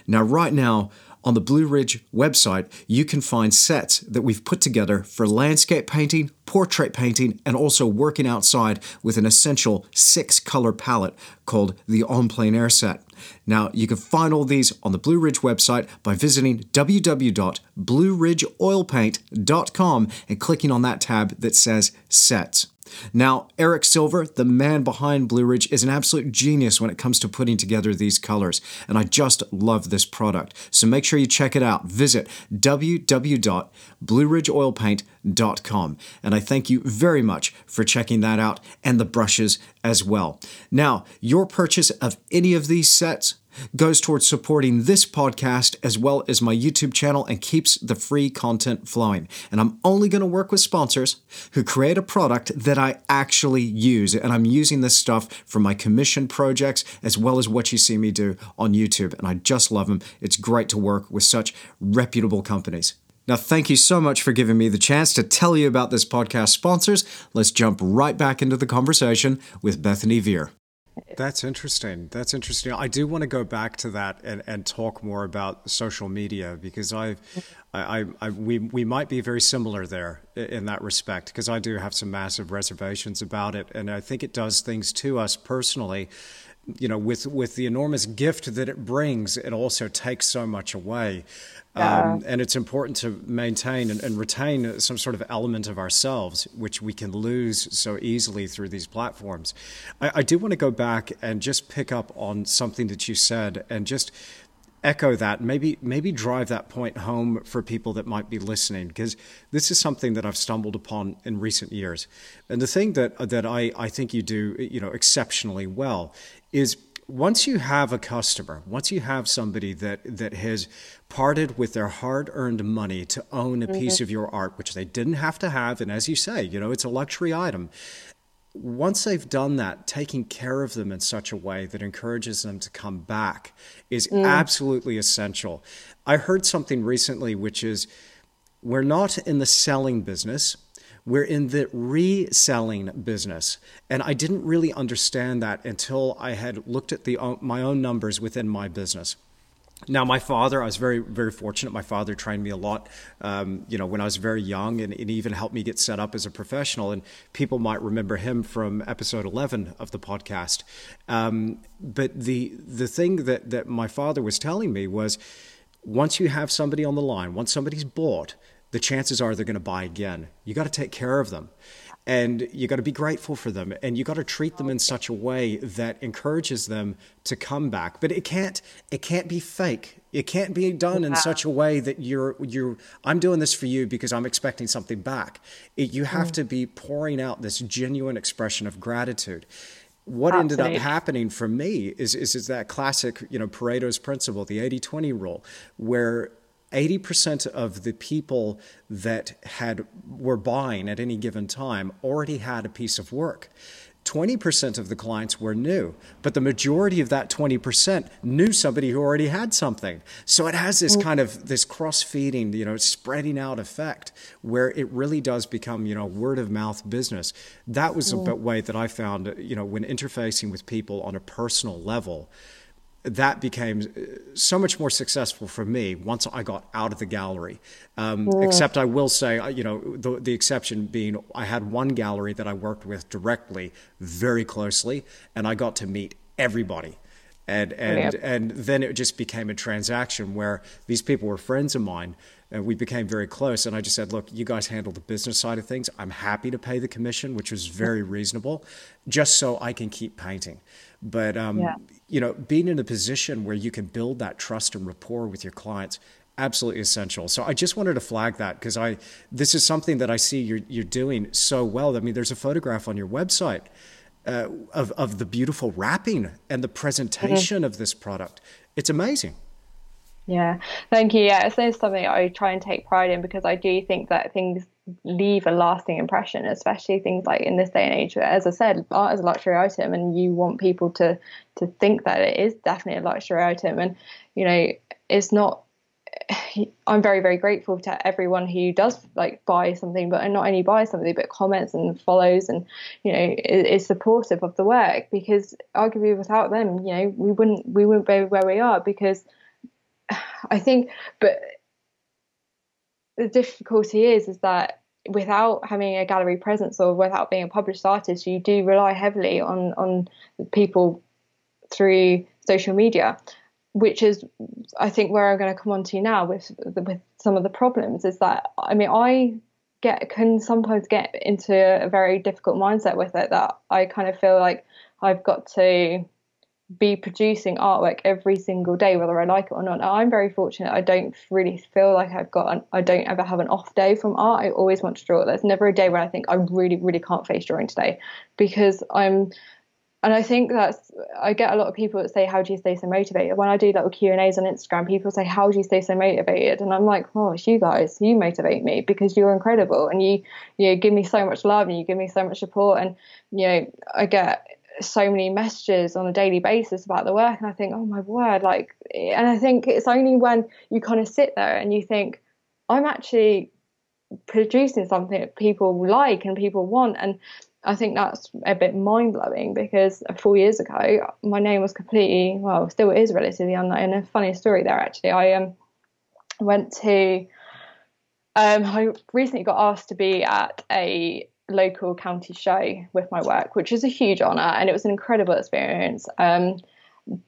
Now, right now, on the Blue Ridge website, you can find sets that we've put together for landscape painting, portrait painting, and also working outside with an essential six color palette called the On Plein Air set. Now, you can find all these on the Blue Ridge website by visiting www.blueridgeoilpaint.com and clicking on that tab that says Sets. Now, Eric Silver, the man behind Blue Ridge, is an absolute genius when it comes to putting together these colors, and I just love this product. So make sure you check it out. Visit www.blueridgeoilpaint.com, and I thank you very much for checking that out and the brushes as well. Now, your purchase of any of these sets goes towards supporting this podcast as well as my YouTube channel and keeps the free content flowing. And I'm only going to work with sponsors who create a product that I actually use. And I'm using this stuff for my commission projects as well as what you see me do on YouTube. And I just love them. It's great to work with such reputable companies. Now, thank you so much for giving me the chance to tell you about this podcast sponsors. Let's jump right back into the conversation with Bethany Vere. That's interesting. That's interesting. I do want to go back to that and, and talk more about social media because I've, I, I, I, we, we might be very similar there in that respect because I do have some massive reservations about it. And I think it does things to us personally you know, with with the enormous gift that it brings, it also takes so much away. Yeah. Um, and it's important to maintain and, and, retain some sort of element of ourselves, which we can lose so easily through these platforms. I, I do want to go back and just pick up on something that you said and just echo that maybe maybe drive that point home for people that might be listening because this is something that I've stumbled upon in recent years and the thing that that I, I think you do you know exceptionally well is once you have a customer, once you have somebody that that has parted with their hard-earned money to own a mm-hmm. piece of your art, which they didn't have to have, and as you say, you know, it's a luxury item. Once they've done that, taking care of them in such a way that encourages them to come back is mm. absolutely essential. I heard something recently, which is we're not in the selling business we're in the reselling business. And I didn't really understand that until I had looked at the, my own numbers within my business. Now, my father, I was very, very fortunate. My father trained me a lot, um, you know, when I was very young, and it even helped me get set up as a professional. And people might remember him from episode 11 of the podcast. Um, but the the thing that that my father was telling me was, once you have somebody on the line, once somebody's bought, the chances are they're going to buy again. You got to take care of them. And you got to be grateful for them. And you got to treat them in such a way that encourages them to come back. But it can't it can't be fake. It can't be done in such a way that you're you're i'm doing this for you because i'm expecting something back. It, you have mm. to be pouring out this genuine expression of gratitude. What Absolutely. ended up happening for me is, is, is that classic, you know, Pareto's principle, the 80-20 rule, where 80% of the people that had were buying at any given time already had a piece of work. 20% of the clients were new, but the majority of that 20% knew somebody who already had something. So it has this mm. kind of this cross-feeding, you know, spreading out effect where it really does become, you know, word of mouth business. That was a mm. way that I found, you know, when interfacing with people on a personal level, that became uh, so much more successful for me once I got out of the gallery. Um, yeah. Except I will say, you know, the, the exception being I had one gallery that I worked with directly, very closely, and I got to meet everybody. And and and then it just became a transaction where these people were friends of mine, and we became very close. And I just said, "Look, you guys handle the business side of things. I'm happy to pay the commission, which was very reasonable, just so I can keep painting." But um, yeah. you know, being in a position where you can build that trust and rapport with your clients absolutely essential. So I just wanted to flag that because I this is something that I see you're you're doing so well. I mean, there's a photograph on your website uh, of of the beautiful wrapping and the presentation mm-hmm. of this product. It's amazing. Yeah, thank you. Yeah, it's something I try and take pride in because I do think that things leave a lasting impression, especially things like in this day and age. As I said, art is a luxury item, and you want people to to think that it is definitely a luxury item. And you know, it's not. I'm very very grateful to everyone who does like buy something, but not only buy something, but comments and follows, and you know, is, is supportive of the work. Because arguably, without them, you know, we wouldn't we wouldn't be where we are. Because I think, but the difficulty is is that without having a gallery presence or without being a published artist, you do rely heavily on on people through social media, which is I think where I'm going to come on to now with with some of the problems is that I mean I get can sometimes get into a very difficult mindset with it that I kind of feel like I've got to be producing artwork every single day, whether I like it or not. I'm very fortunate. I don't really feel like I've got, an, I don't ever have an off day from art. I always want to draw. There's never a day where I think I really, really can't face drawing today because I'm, and I think that's, I get a lot of people that say, how do you stay so motivated? When I do little Q and A's on Instagram, people say, how do you stay so motivated? And I'm like, oh, it's you guys, you motivate me because you're incredible and you, you know, give me so much love and you give me so much support. And, you know, I get, so many messages on a daily basis about the work and I think oh my word like and I think it's only when you kind of sit there and you think I'm actually producing something that people like and people want and I think that's a bit mind blowing because four years ago my name was completely well still is relatively unknown and a funny story there actually. I um went to um I recently got asked to be at a local county show with my work, which is a huge honour and it was an incredible experience. Um,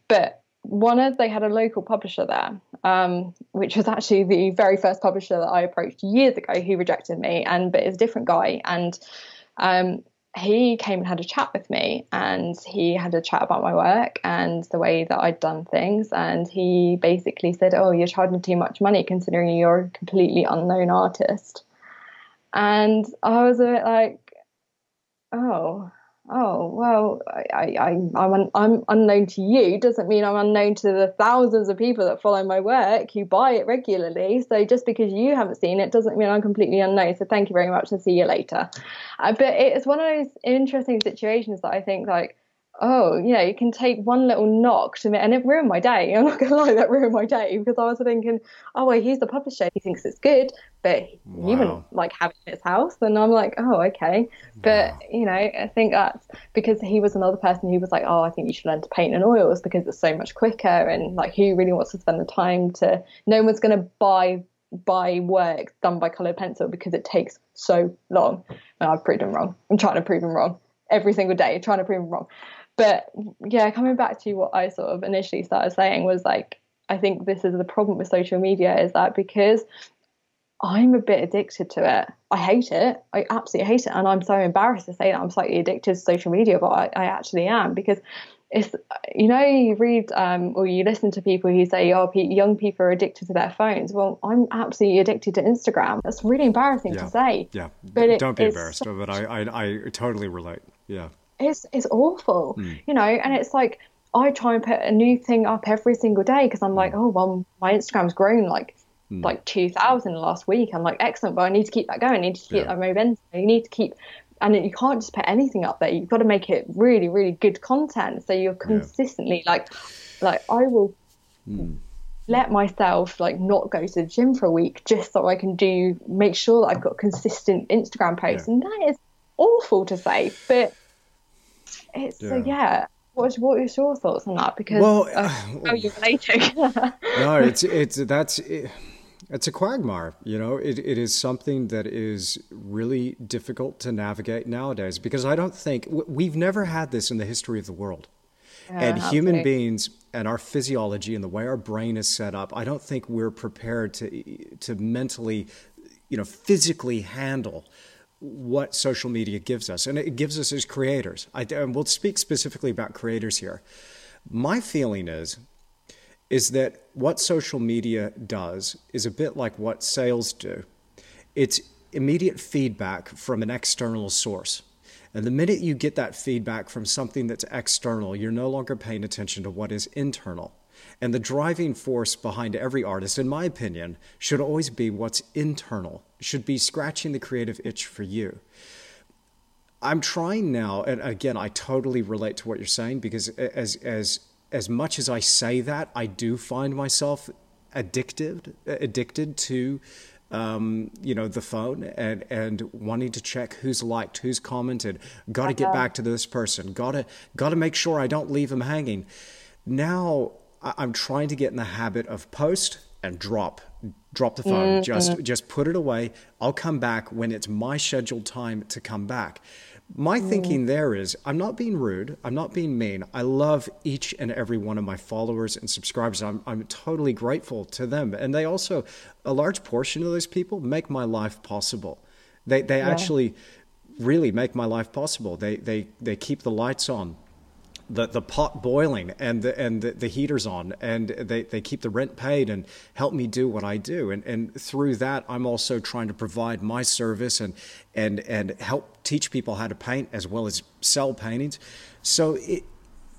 but one of they had a local publisher there, um, which was actually the very first publisher that I approached years ago who rejected me, and but it's a different guy. And um, he came and had a chat with me, and he had a chat about my work and the way that I'd done things. And he basically said, "Oh, you're charging too much money considering you're a completely unknown artist." And I was a bit like, oh, oh, well, I, I, I'm, I'm unknown to you doesn't mean I'm unknown to the thousands of people that follow my work who buy it regularly. So just because you haven't seen it doesn't mean I'm completely unknown. So thank you very much and see you later. Uh, but it's one of those interesting situations that I think like, oh, you know, you can take one little knock to me, and it ruined my day. I'm not gonna lie, that ruined my day because I was thinking, oh, well, he's the publisher, he thinks it's good, but wow. you wouldn't like have it in his house. And I'm like, oh, okay. But wow. you know, I think that's because he was another person who was like, oh, I think you should learn to paint in oils because it's so much quicker, and like, who really wants to spend the time to? No one's gonna buy buy work done by colored pencil because it takes so long. And I've proved him wrong. I'm trying to prove him wrong every single day, trying to prove him wrong but yeah, coming back to what I sort of initially started saying was like I think this is the problem with social media is that because I'm a bit addicted to it. I hate it. I absolutely hate it. And I'm so embarrassed to say that I'm slightly addicted to social media, but I, I actually am because it's, you know, you read um, or you listen to people who say, oh, young people are addicted to their phones. Well, I'm absolutely addicted to Instagram. That's really embarrassing yeah. to say. Yeah. But it, Don't be embarrassed, but I, I, I totally relate. Yeah. It's, it's awful, mm. you know, and it's like, I try and put a new thing up every single day because I'm like, mm. oh, well, my Instagram's grown like mm. like 2000 last week. I'm like, excellent, but I need to keep that going. I need to keep yeah. that momentum. You need to keep, and you can't just put anything up there. You've got to make it really, really good content. So you're consistently yeah. like, like I will mm. let myself like not go to the gym for a week just so I can do, make sure that I've got consistent Instagram posts. Yeah. And that is awful to say, but it's so yeah what what is your thoughts on that? Because well, uh, how you relating? no, it's it's that's it, it's a quagmire. You know, it, it is something that is really difficult to navigate nowadays because I don't think we've never had this in the history of the world. Yeah, and human beings and our physiology and the way our brain is set up, I don't think we're prepared to to mentally, you know, physically handle what social media gives us, and it gives us as creators. I, and we'll speak specifically about creators here. My feeling is is that what social media does is a bit like what sales do. It's immediate feedback from an external source. And the minute you get that feedback from something that's external, you're no longer paying attention to what is internal. And the driving force behind every artist, in my opinion, should always be what's internal, should be scratching the creative itch for you. I'm trying now, and again, I totally relate to what you're saying because as as as much as I say that, I do find myself addicted addicted to um, you know the phone and and wanting to check who's liked, who's commented. Got to get back to this person. Got to got to make sure I don't leave them hanging. Now I'm trying to get in the habit of post and drop drop the phone. Mm-hmm. just just put it away. I'll come back when it's my scheduled time to come back. My mm. thinking there is i'm not being rude. I'm not being mean. I love each and every one of my followers and subscribers. I'm, I'm totally grateful to them. And they also a large portion of those people make my life possible. They, they yeah. actually really make my life possible. They, they, they keep the lights on the, the pot boiling and the and the, the heaters on and they, they keep the rent paid and help me do what I do and and through that I'm also trying to provide my service and and and help teach people how to paint as well as sell paintings so it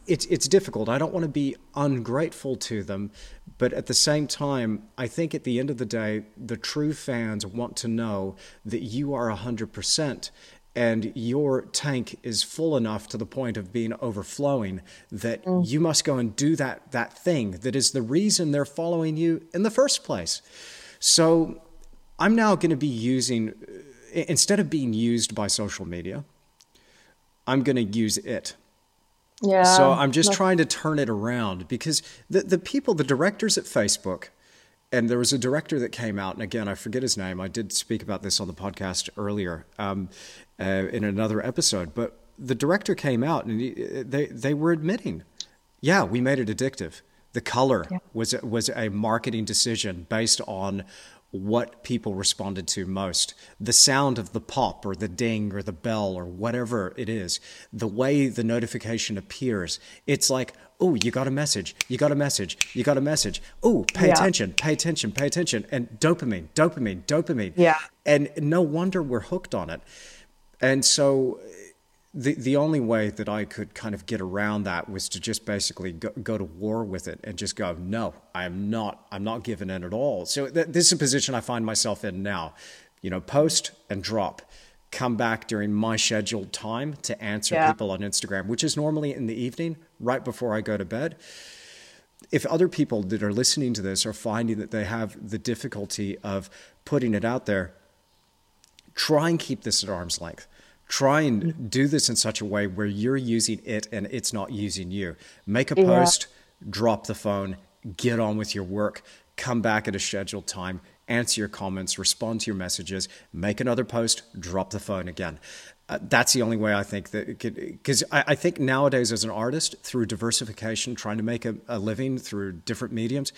it's it's difficult. I don't want to be ungrateful to them, but at the same time, I think at the end of the day, the true fans want to know that you are 100% and your tank is full enough to the point of being overflowing that mm. you must go and do that that thing that is the reason they're following you in the first place. So I'm now going to be using instead of being used by social media, I'm going to use it. Yeah. So I'm just trying to turn it around because the the people, the directors at Facebook, and there was a director that came out, and again, I forget his name. I did speak about this on the podcast earlier um, uh, in another episode, but the director came out and he, they they were admitting, yeah, we made it addictive. The color yeah. was was a marketing decision based on what people responded to most. The sound of the pop or the ding or the bell or whatever it is, the way the notification appears. It's like, oh, you got a message, you got a message, you got a message. Oh, pay yeah. attention, pay attention, pay attention. And dopamine, dopamine, dopamine. Yeah. And no wonder we're hooked on it. And so the the only way that I could kind of get around that was to just basically go, go to war with it and just go, no, I am not, I'm not giving in at all. So th- this is a position I find myself in now. You know, post and drop come back during my scheduled time to answer yeah. people on Instagram, which is normally in the evening, right before I go to bed. If other people that are listening to this are finding that they have the difficulty of putting it out there, try and keep this at arm's length. Try and do this in such a way where you're using it and it's not using you. Make a post, yeah. drop the phone, get on with your work, come back at a scheduled time, answer your comments, respond to your messages, make another post, drop the phone again. uh, that's the only way I think that could, because I, I, think nowadays as an artist, through diversification, trying to make a, a, living through different mediums,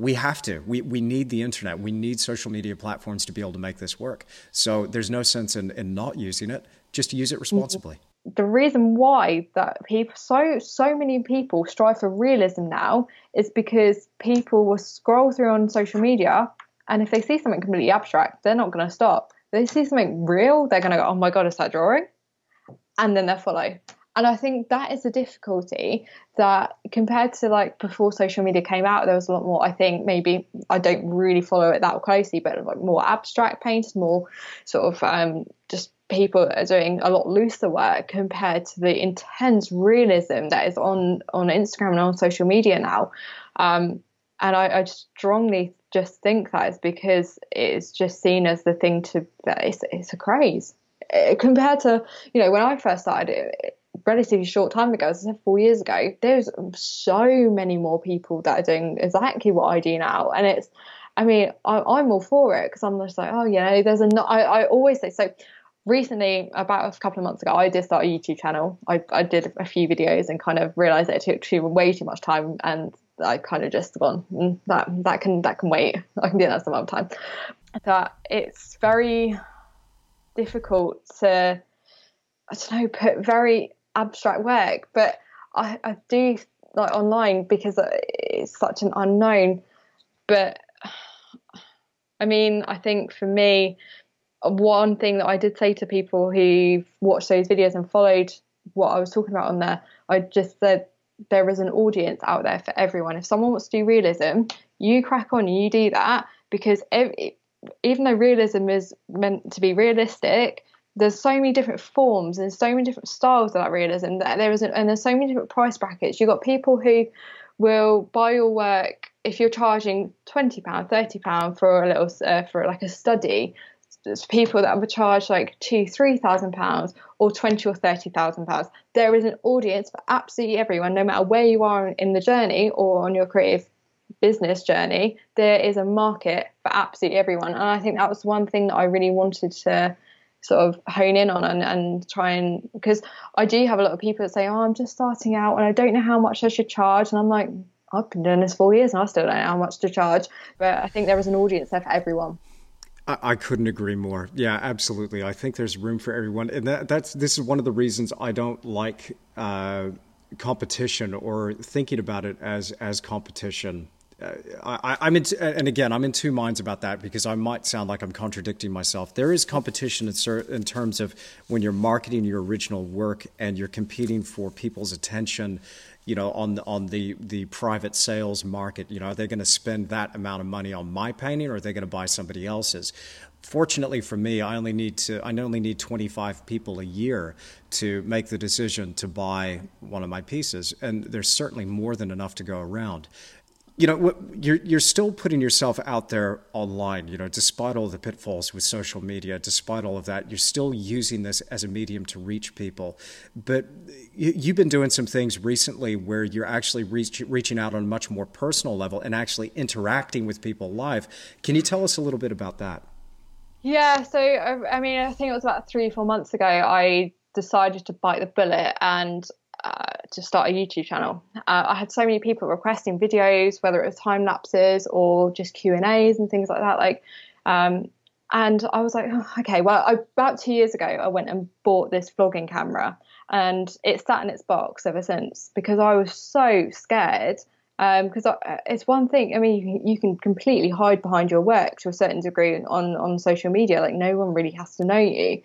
we have to. We, we need the internet. We need social media platforms to be able to make this work. So there's no sense in, in not using it. Just use it mm-hmm. responsibly. The reason why that people so so many people strive for realism now is because people will scroll through on social media and if they see something completely abstract, they're not going to stop they see something real, they're going to go, oh my God, is that drawing? And then they'll follow. And I think that is the difficulty that compared to like before social media came out, there was a lot more, I think maybe I don't really follow it that closely, but like more abstract painters, more sort of um, just people are doing a lot looser work compared to the intense realism that is on, on Instagram and on social media now. Um, and I, I strongly just think that is because it's just seen as the thing to it's, it's a craze uh, compared to you know when I first started it relatively short time ago, as I said four years ago, there's so many more people that are doing exactly what I do now, and it's I mean I, am all for it because I'm just like oh you know there's a I, I always say so recently about a couple of months ago i did start a youtube channel i, I did a few videos and kind of realized that it took too, way too much time and I kind of just gone mm, that that can that can wait. I can do that some other time. That it's very difficult to I don't know put very abstract work, but I, I do like online because it's such an unknown. But I mean, I think for me, one thing that I did say to people who watched those videos and followed what I was talking about on there, I just said there is an audience out there for everyone. If someone wants to do realism, you crack on you do that because every, even though realism is meant to be realistic, there's so many different forms and so many different styles of that realism that there is, and there's so many different price brackets. You've got people who will buy your work if you're charging twenty pound, thirty pound for a little uh, for like a study there's people that would charge like two, three thousand pounds or twenty or thirty thousand pounds. There is an audience for absolutely everyone, no matter where you are in the journey or on your creative business journey. There is a market for absolutely everyone, and I think that was one thing that I really wanted to sort of hone in on and, and try and because I do have a lot of people that say, "Oh, I'm just starting out and I don't know how much I should charge," and I'm like. I've been doing this four years and I still don't know how much to charge, but I think there is an audience there for everyone. I, couldn't agree more. Yeah, absolutely. I think there's room for everyone, and that, that's this is one of the reasons I don't like uh, competition or thinking about it as as competition. I, am in, and again, I'm in two minds about that because I might sound like I'm contradicting myself. There is competition in, in terms of when you're marketing your original work and you're competing for people's attention you know, on the, on the the private sales market. You know, are they going to spend that amount of money on my painting, or are they going to buy somebody else's? Fortunately for me, I only need to I only need 25 people a year to make the decision to buy one of my pieces, and there's certainly more than enough to go around you know you're you're still putting yourself out there online you know despite all the pitfalls with social media despite all of that you're still using this as a medium to reach people. But you've been doing some things recently where you're actually reach, reaching out on a much more personal level and actually interacting with people live. Can you tell us a little bit about that? Yeah so i mean i think it was about three or four months ago i decided to bite the bullet and uh, to start a YouTube channel. Uh, I had so many people requesting videos, whether it was time lapses or just Q and A's and things like that. Like, um, and I was like, oh, okay, well, I, about two years ago, I went and bought this vlogging camera, and it's sat in its box ever since because I was so scared. Because um, it's one thing. I mean, you you can completely hide behind your work to a certain degree on on social media. Like, no one really has to know you.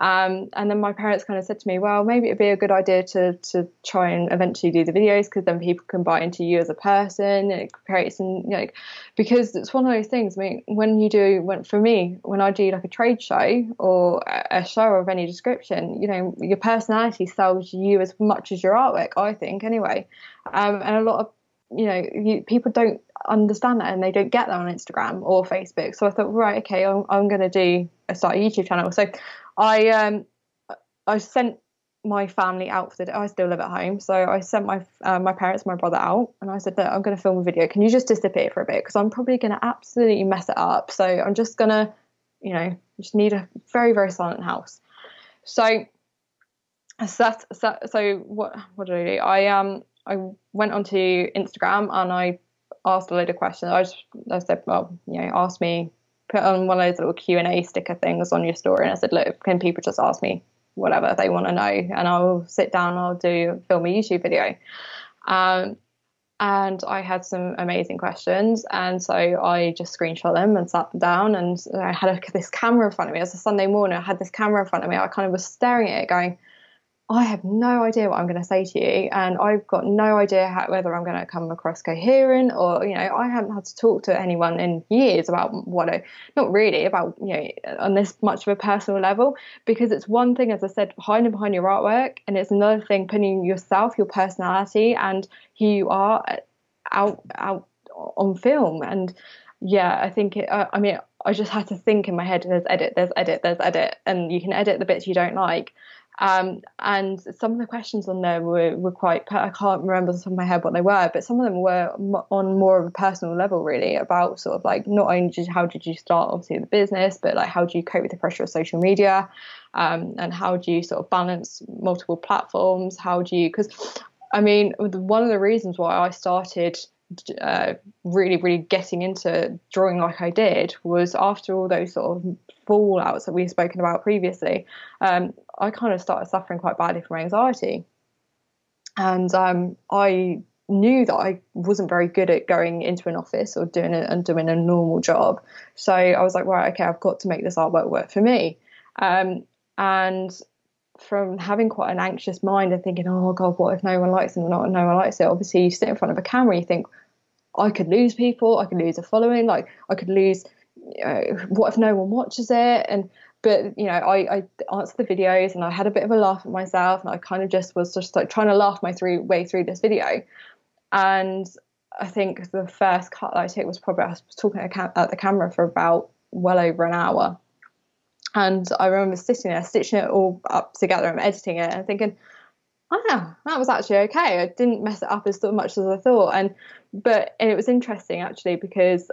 Um, and then my parents kind of said to me, well, maybe it'd be a good idea to to try and eventually do the videos because then people can buy into you as a person. It creates and you know, because it's one of those things. I mean, when you do, when for me, when I do like a trade show or a show of any description, you know, your personality sells you as much as your artwork. I think anyway. Um, and a lot of you know, you, people don't understand that and they don't get that on Instagram or Facebook. So I thought, right, okay, I'm, I'm going to do a start a YouTube channel. So I um I sent my family out for the day. I still live at home, so I sent my uh, my parents, my brother out, and I said, "Look, I'm going to film a video. Can you just disappear for a bit? Because I'm probably going to absolutely mess it up. So I'm just going to, you know, just need a very very silent house." So, so, so, so what what did I do? I um I went onto Instagram and I asked a load of questions. I just I said, well, you know, ask me, put on one of those little Q and A sticker things on your story, and I said, look, can people just ask me whatever they want to know, and I'll sit down I'll do film a YouTube video. Um, and I had some amazing questions, and so I just screenshot them and sat them down, and I had a, this camera in front of me. It was a Sunday morning. I had this camera in front of me. I kind of was staring at it, going I have no idea what I'm going to say to you, and I've got no idea how, whether I'm going to come across coherent or, you know, I haven't had to talk to anyone in years about what I, not really about, you know, on this much of a personal level, because it's one thing, as I said, hiding behind your artwork, and it's another thing putting yourself, your personality, and who you are out out on film. And yeah, I think it, uh, I mean, I just had to think in my head, there's edit, there's edit, there's edit, and you can edit the bits you don't like um, and some of the questions on there were, were quite, I can't remember the top of my head what they were, but some of them were on more of a personal level, really, about sort of like not only just how did you start, obviously, the business, but like how do you cope with the pressure of social media? Um, and how do you sort of balance multiple platforms? How do you, because I mean, one of the reasons why I started uh, really, really getting into drawing like I did was after all those sort of fallouts that we've spoken about previously. Um, I kind of started suffering quite badly from anxiety, and um, I knew that I wasn't very good at going into an office or doing it and doing a normal job. So I was like, right, okay, I've got to make this artwork work for me. Um, and from having quite an anxious mind and thinking, oh God, what if no one likes it or not no one likes it? Obviously, you sit in front of a camera, you think, I could lose people, I could lose a following, like I could lose. You know, what if no one watches it? And but you know, I, I answered the videos and I had a bit of a laugh at myself, and I kind of just was just like trying to laugh my through way through this video. And I think the first cut that I took was probably I was talking at the camera for about well over an hour. And I remember sitting there, stitching it all up together and editing it and thinking, oh, that was actually okay. I didn't mess it up as much as I thought. And but and it was interesting actually because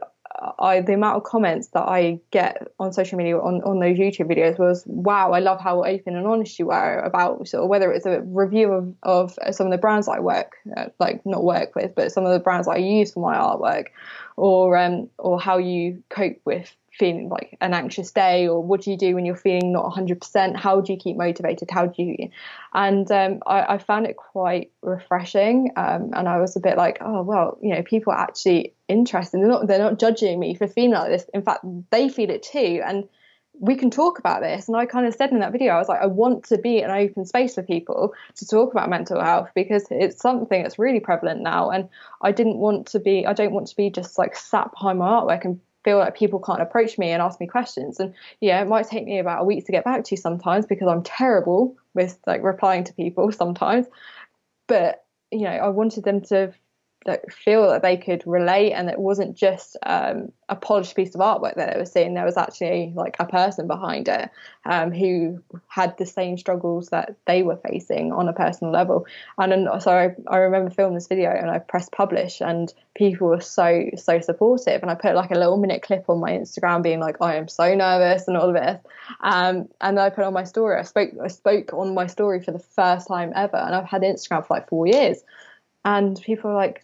I the amount of comments that I get on social media on, on those YouTube videos was wow I love how open and honest you were about sort of whether it's a review of, of some of the brands I work uh, like not work with but some of the brands I use for my artwork or um or how you cope with feeling like an anxious day or what do you do when you're feeling not 100% how do you keep motivated? How do you and um, I, I, found it quite refreshing um, and I was a bit like oh well you know people are actually interested they're not they're not judging me for feeling like this. In fact they feel it too and we can talk about this. And I kind of said in that video I was like I want to be an open space for people to talk about mental health because it's something that's really prevalent now and I didn't want to be I don't want to be just like sat behind my artwork and feel like people can't approach me and ask me questions. And yeah, it might take me about a week to get back to you sometimes because I'm terrible with like replying to people sometimes. But you know, I wanted them to like feel that they could relate and it wasn't just um, a polished piece of artwork that they were seeing. There was actually like a person behind it um, who had the same struggles that they were facing on a personal level. And, and so I, I, remember filming this video and I pressed publish and people were so so supportive. And I put like a little minute clip on my Instagram being like I am so nervous and all of this. Um, and then I put on my story. I spoke I spoke on my story for the first time ever and I've had Instagram for like four years and people are like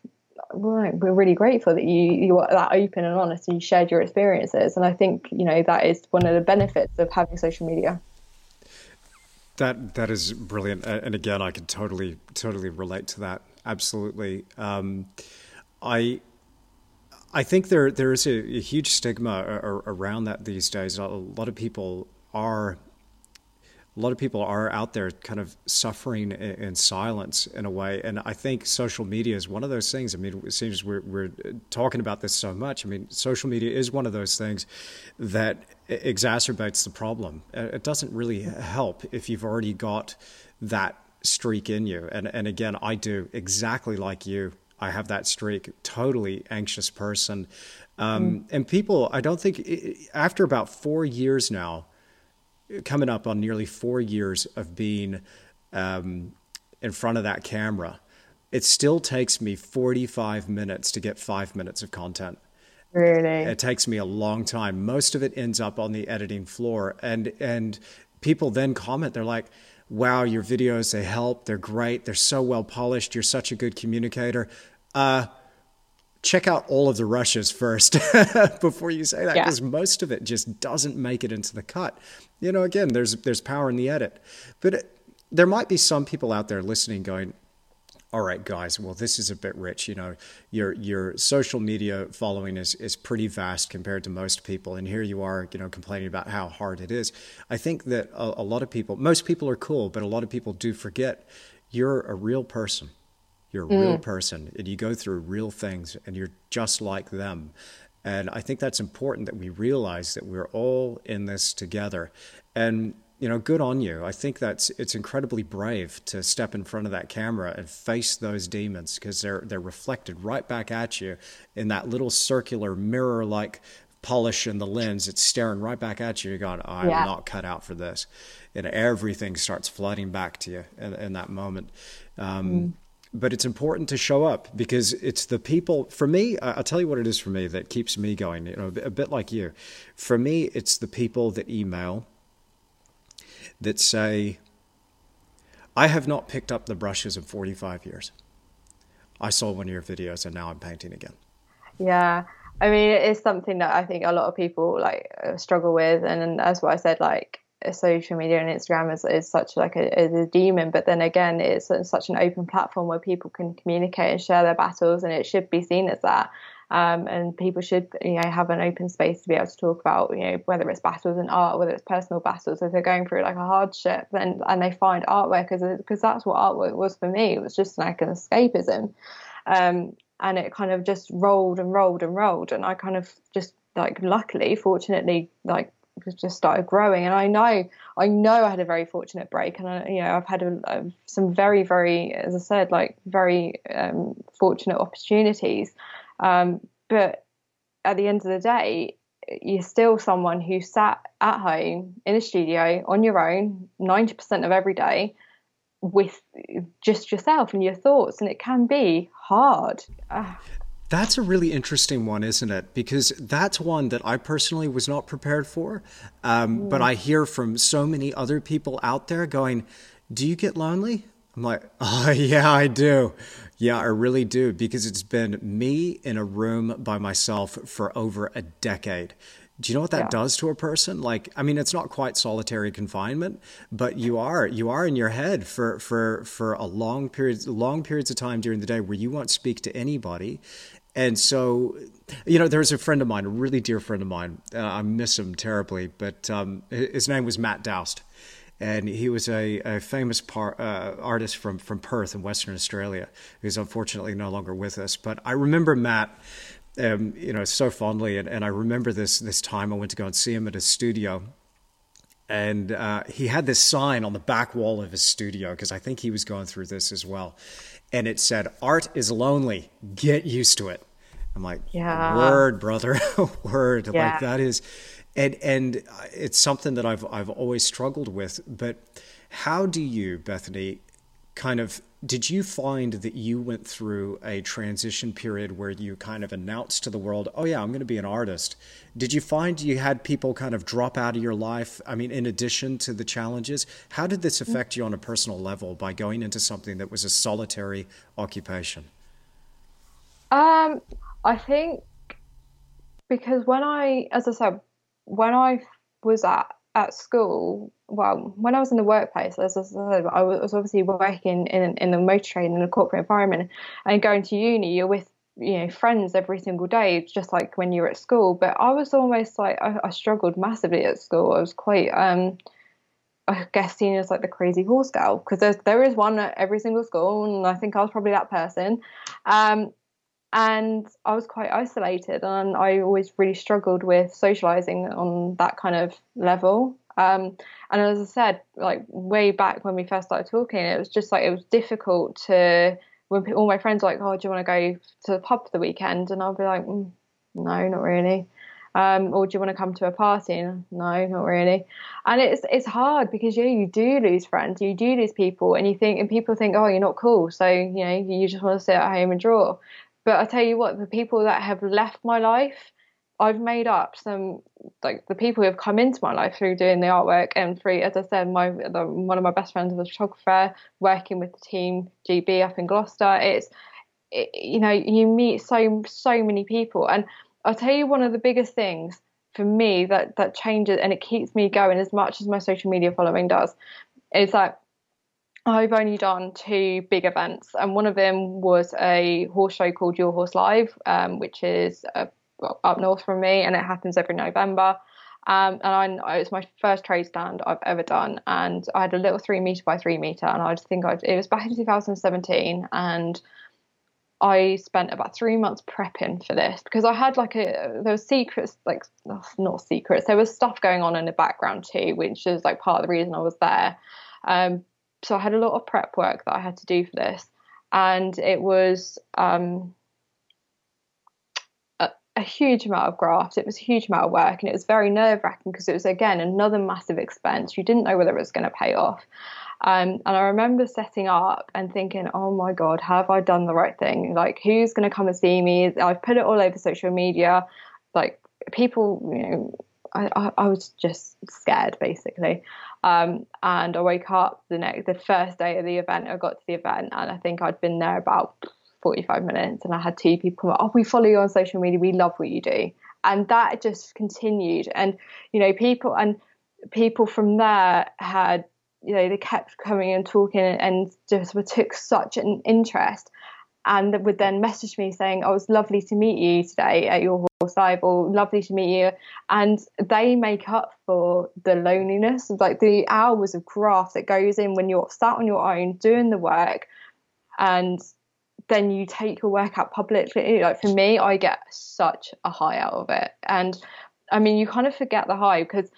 right, we're really grateful that you you are that open and honest and you shared your experiences. And i think you know that is one of the benefits of having social media. That that is brilliant. And again i can totally totally relate to that. Absolutely. Um, i I think there there is a, a huge stigma around that these days. A lot of people are a lot of people are out there kind of suffering in silence in a way. And I think social media is one of those things. I mean, it seems we're, we're talking about this so much. I mean, social media is one of those things that exacerbates the problem. It doesn't really help if you've already got that streak in you. And, and again, I do exactly like you. I have that streak, totally anxious person. Um, mm. And people, I don't think, after about four years now, coming up on nearly four years of being um, in front of that camera, it still takes me 45 minutes to get five minutes of content. Really? It takes me a long time. Most of it ends up on the editing floor. And, and people then comment, they're like, wow, your videos, they help, they're great, they're so well polished, you're such a good communicator. Uh, check out all of the rushes first before you say that because yeah. most of it just doesn't make it into the cut. You know, again, there's there's power in the edit, but it, there might be some people out there listening going, all right, guys, well, this is a bit rich. You know, your your social media following is is pretty vast compared to most people, and here you are, you know, complaining about how hard it is. I think that a, a lot of people, most people are cool, but a lot of people do forget you're a real person. You're a mm. real person, and you go through real things, and you're just like them. And I think that's important that we realize that we're all in this together. And you know, good on you. I think that's it's incredibly brave to step in front of that camera and face those demons because they're they're reflected right back at you in that little circular mirror-like polish in the lens. It's staring right back at you. You're going, oh, I'm yeah. not cut out for this, and everything starts flooding back to you in, in that moment. Um, mm. But it's important to show up because it's the people. For me, I'll tell you what it is for me that keeps me going. You know, a bit like you. For me, it's the people that email that say, I have not picked up the brushes in 45 years. I saw one of your videos and now I'm painting again. Yeah. I mean, it is something that I think a lot of people like uh, struggle with. And as what I said, like social media and Instagram is, is such like a, a demon. But then again, it's such an open platform where people can communicate and share their battles and it should be seen as that. Um, and people should you know have an open space to be able to talk about you know whether it's battles in art whether it's personal battles if they're going through like a hardship then and they find artwork because that's what artwork was for me it was just like an escapism um, and it kind of just rolled and rolled and rolled and I kind of just like luckily fortunately like just started growing. And I know I know I had a very fortunate break. And I, you know I've had a, a, some very very as I said like very um, fortunate opportunities. Um, but at the end of the day, you're still someone who sat at home in a studio on your own 90% of every day with just yourself and your thoughts, and it can be hard. That's a really interesting one, isn't it? Because that's one that I personally was not prepared for. Um, mm. But I hear from so many other people out there going, Do you get lonely? I'm like, Oh, yeah, I do. Yeah, I really do because it's been me in a room by myself for over a decade. Do you know what that yeah. does to a person? Like, I mean, it's not quite solitary confinement, but you are you are in your head for for for a long period, long periods of time during the day where you won't speak to anybody. And so, you know, there was a friend of mine, a really dear friend of mine. Uh, I miss him terribly, but um, his name was Matt Doust and he was a, a famous par, uh, artist from, from Perth in Western Australia, who's unfortunately no longer with us. But I remember Matt, um, you know, so fondly, and, and I remember this this time I went to go and see him at his studio, and uh, he had this sign on the back wall of his studio because I think he was going through this as well, and it said, "Art is lonely. Get used to it." I'm like, yeah. word, brother, word. Yeah. Like that is and and it's something that I've I've always struggled with. But how do you, Bethany, kind of did you find that you went through a transition period where you kind of announced to the world, "Oh yeah, I'm going to be an artist"? Did you find you had people kind of drop out of your life? I mean, in addition to the challenges, how did this affect you on a personal level by going into something that was a solitary occupation? Um, I think because when I, as I said, when I was at at school, well, when I was in the workplace, as I said, I was obviously working in in the motor trade in a corporate environment, and going to uni, you're with you know friends every single day, just like when you're at school. But I was almost like I, I struggled massively at school. I was quite um, I guess seen as like the crazy horse girl because there is one at every single school, and I think I was probably that person. Um, and I was quite isolated, and I always really struggled with socializing on that kind of level. Um, and as I said, like way back when we first started talking, it was just like it was difficult to when all my friends were like, "Oh, do you want to go to the pub for the weekend?" And I'll be like, mm, "No, not really." Um, or do you want to come to a party? No, not really. And it's it's hard because yeah, you do lose friends, you do lose people, and you think and people think, oh, you're not cool, so you know you just want to sit at home and draw. But I tell you what, the people that have left my life, I've made up some like the people who have come into my life through doing the artwork and through, as I said, my the, one of my best friends was a photographer, working with the team GB up in Gloucester. It's it, you know you meet so so many people, and I'll tell you one of the biggest things for me that that changes and it keeps me going as much as my social media following does is that I've only done two big events, and one of them was a horse show called Your Horse Live, um, which is uh, up north from me, and it happens every November. Um, and I, it was my first trade stand I've ever done, and I had a little three meter by three meter, and I just think I'd, it was back in 2017, and I spent about three months prepping for this because I had like a there were secrets like not secrets there was stuff going on in the background too, which is like part of the reason I was there. Um, so I had a lot of prep work that I had to do for this, and it was um, a, a, huge amount of graft. It was a huge amount of work, and it was very nerve wracking because it was again another massive expense. You didn't know whether it was going to pay off. Um, and I remember setting up and thinking, oh my God, have I done the right thing? Like, who's going to come and see me? I've put it all over social media. Like, people, you know, I, I, was just scared basically. Um, and I woke up the next, the first day of the event. I got to the event, and I think I'd been there about 45 minutes, and I had two people come up. Oh, we follow you on social media. We love what you do, and that just continued. And you know, people and people from there had, you know, they kept coming and talking, and just took such an interest and would then message me saying, "Oh, it's lovely to meet you today at your horse live," or "Lovely to meet you," and they make up for the loneliness, like the hours of graft that goes in when you're sat on your own doing the work, and then you take your work out publicly. Like for me, I get such a high out of it, and I mean, you kind of forget the high because.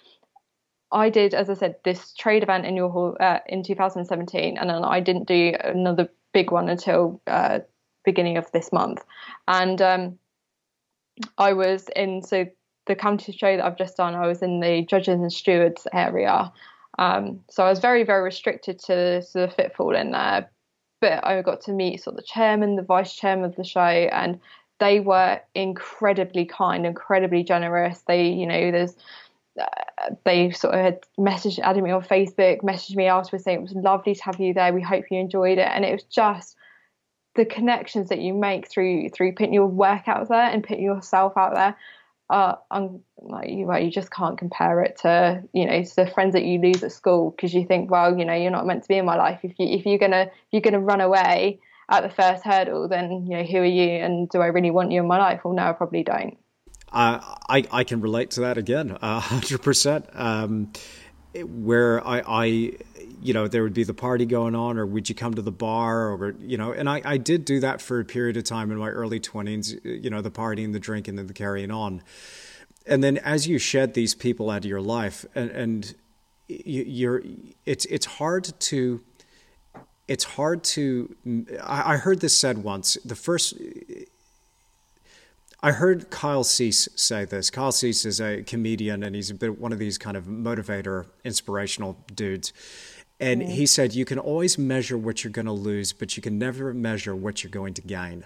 I did, as I said, this trade event in your uh, in 2017, and then I didn't do another big one until uh, beginning of this month. And um, I was in, so the county show that I've just done, I was in the judges and stewards area. Um, so I was very, very restricted to, the fitfall in there. But I got to meet sort of the chairman, the vice chairman of the show, and they were incredibly kind, incredibly generous. They, you know, there's uh, they sort of had messaged, added me on Facebook, messaged me afterwards saying it was lovely to have you there. We hope you enjoyed it, and it was just the connections that you make through through putting your work out there and putting yourself out there are um, like you, well, you just can't compare it to you know to the friends that you lose at school because you think well you know you're not meant to be in my life. If you if you're gonna if you're gonna run away at the first hurdle then you know who are you and do I really want you in my life? Well no I probably don't. Uh, I I can relate to that again hundred um, percent where I I you know there would be the party going on or would you come to the bar or you know and I, I did do that for a period of time in my early 20s you know the partying the drinking and the carrying on. And then as you shed these people out of your life and, and you're it's it's hard to it's hard to I heard this said once the first I heard Kyle Cease say this. Kyle Cease is a comedian and he's a bit one of these kind of motivator, inspirational dudes. And mm. he said, You can always measure what you're going to lose, but you can never measure what you're going to gain,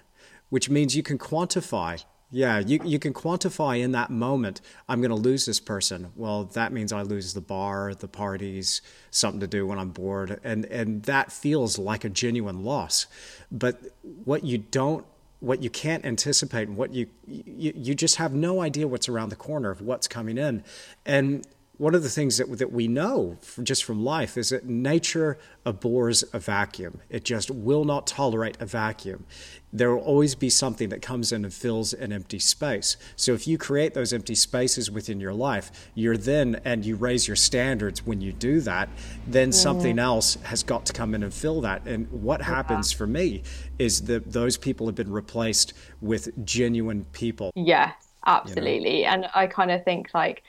which means you can quantify. Yeah, you, you can quantify in that moment, I'm going to lose this person. Well, that means I lose the bar, the parties, something to do when I'm bored. And, and that feels like a genuine loss. But what you don't what you can't anticipate and what you, you you just have no idea what's around the corner of what's coming in. And one of the things that, that we know just from life is that nature abhors a vacuum. It just will not tolerate a vacuum. There will always be something that comes in and fills an empty space. So if you create those empty spaces within your life, you're then, and you raise your standards when you do that, then mm. something else has got to come in and fill that. And what happens for me is that those people have been replaced with genuine people. Yes, absolutely. You know? And I kind of think like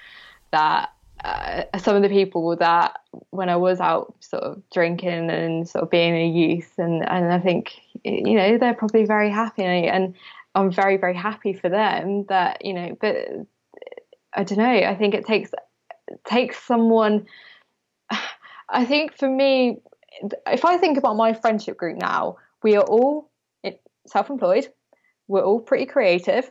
that uh, some of the people that when I was out sort of drinking and sort of being a youth and and I think you know they're probably very happy and I'm very very happy for them that you know but I don't know I think it takes takes someone I think for me if I think about my friendship group now we are all self-employed we're all pretty creative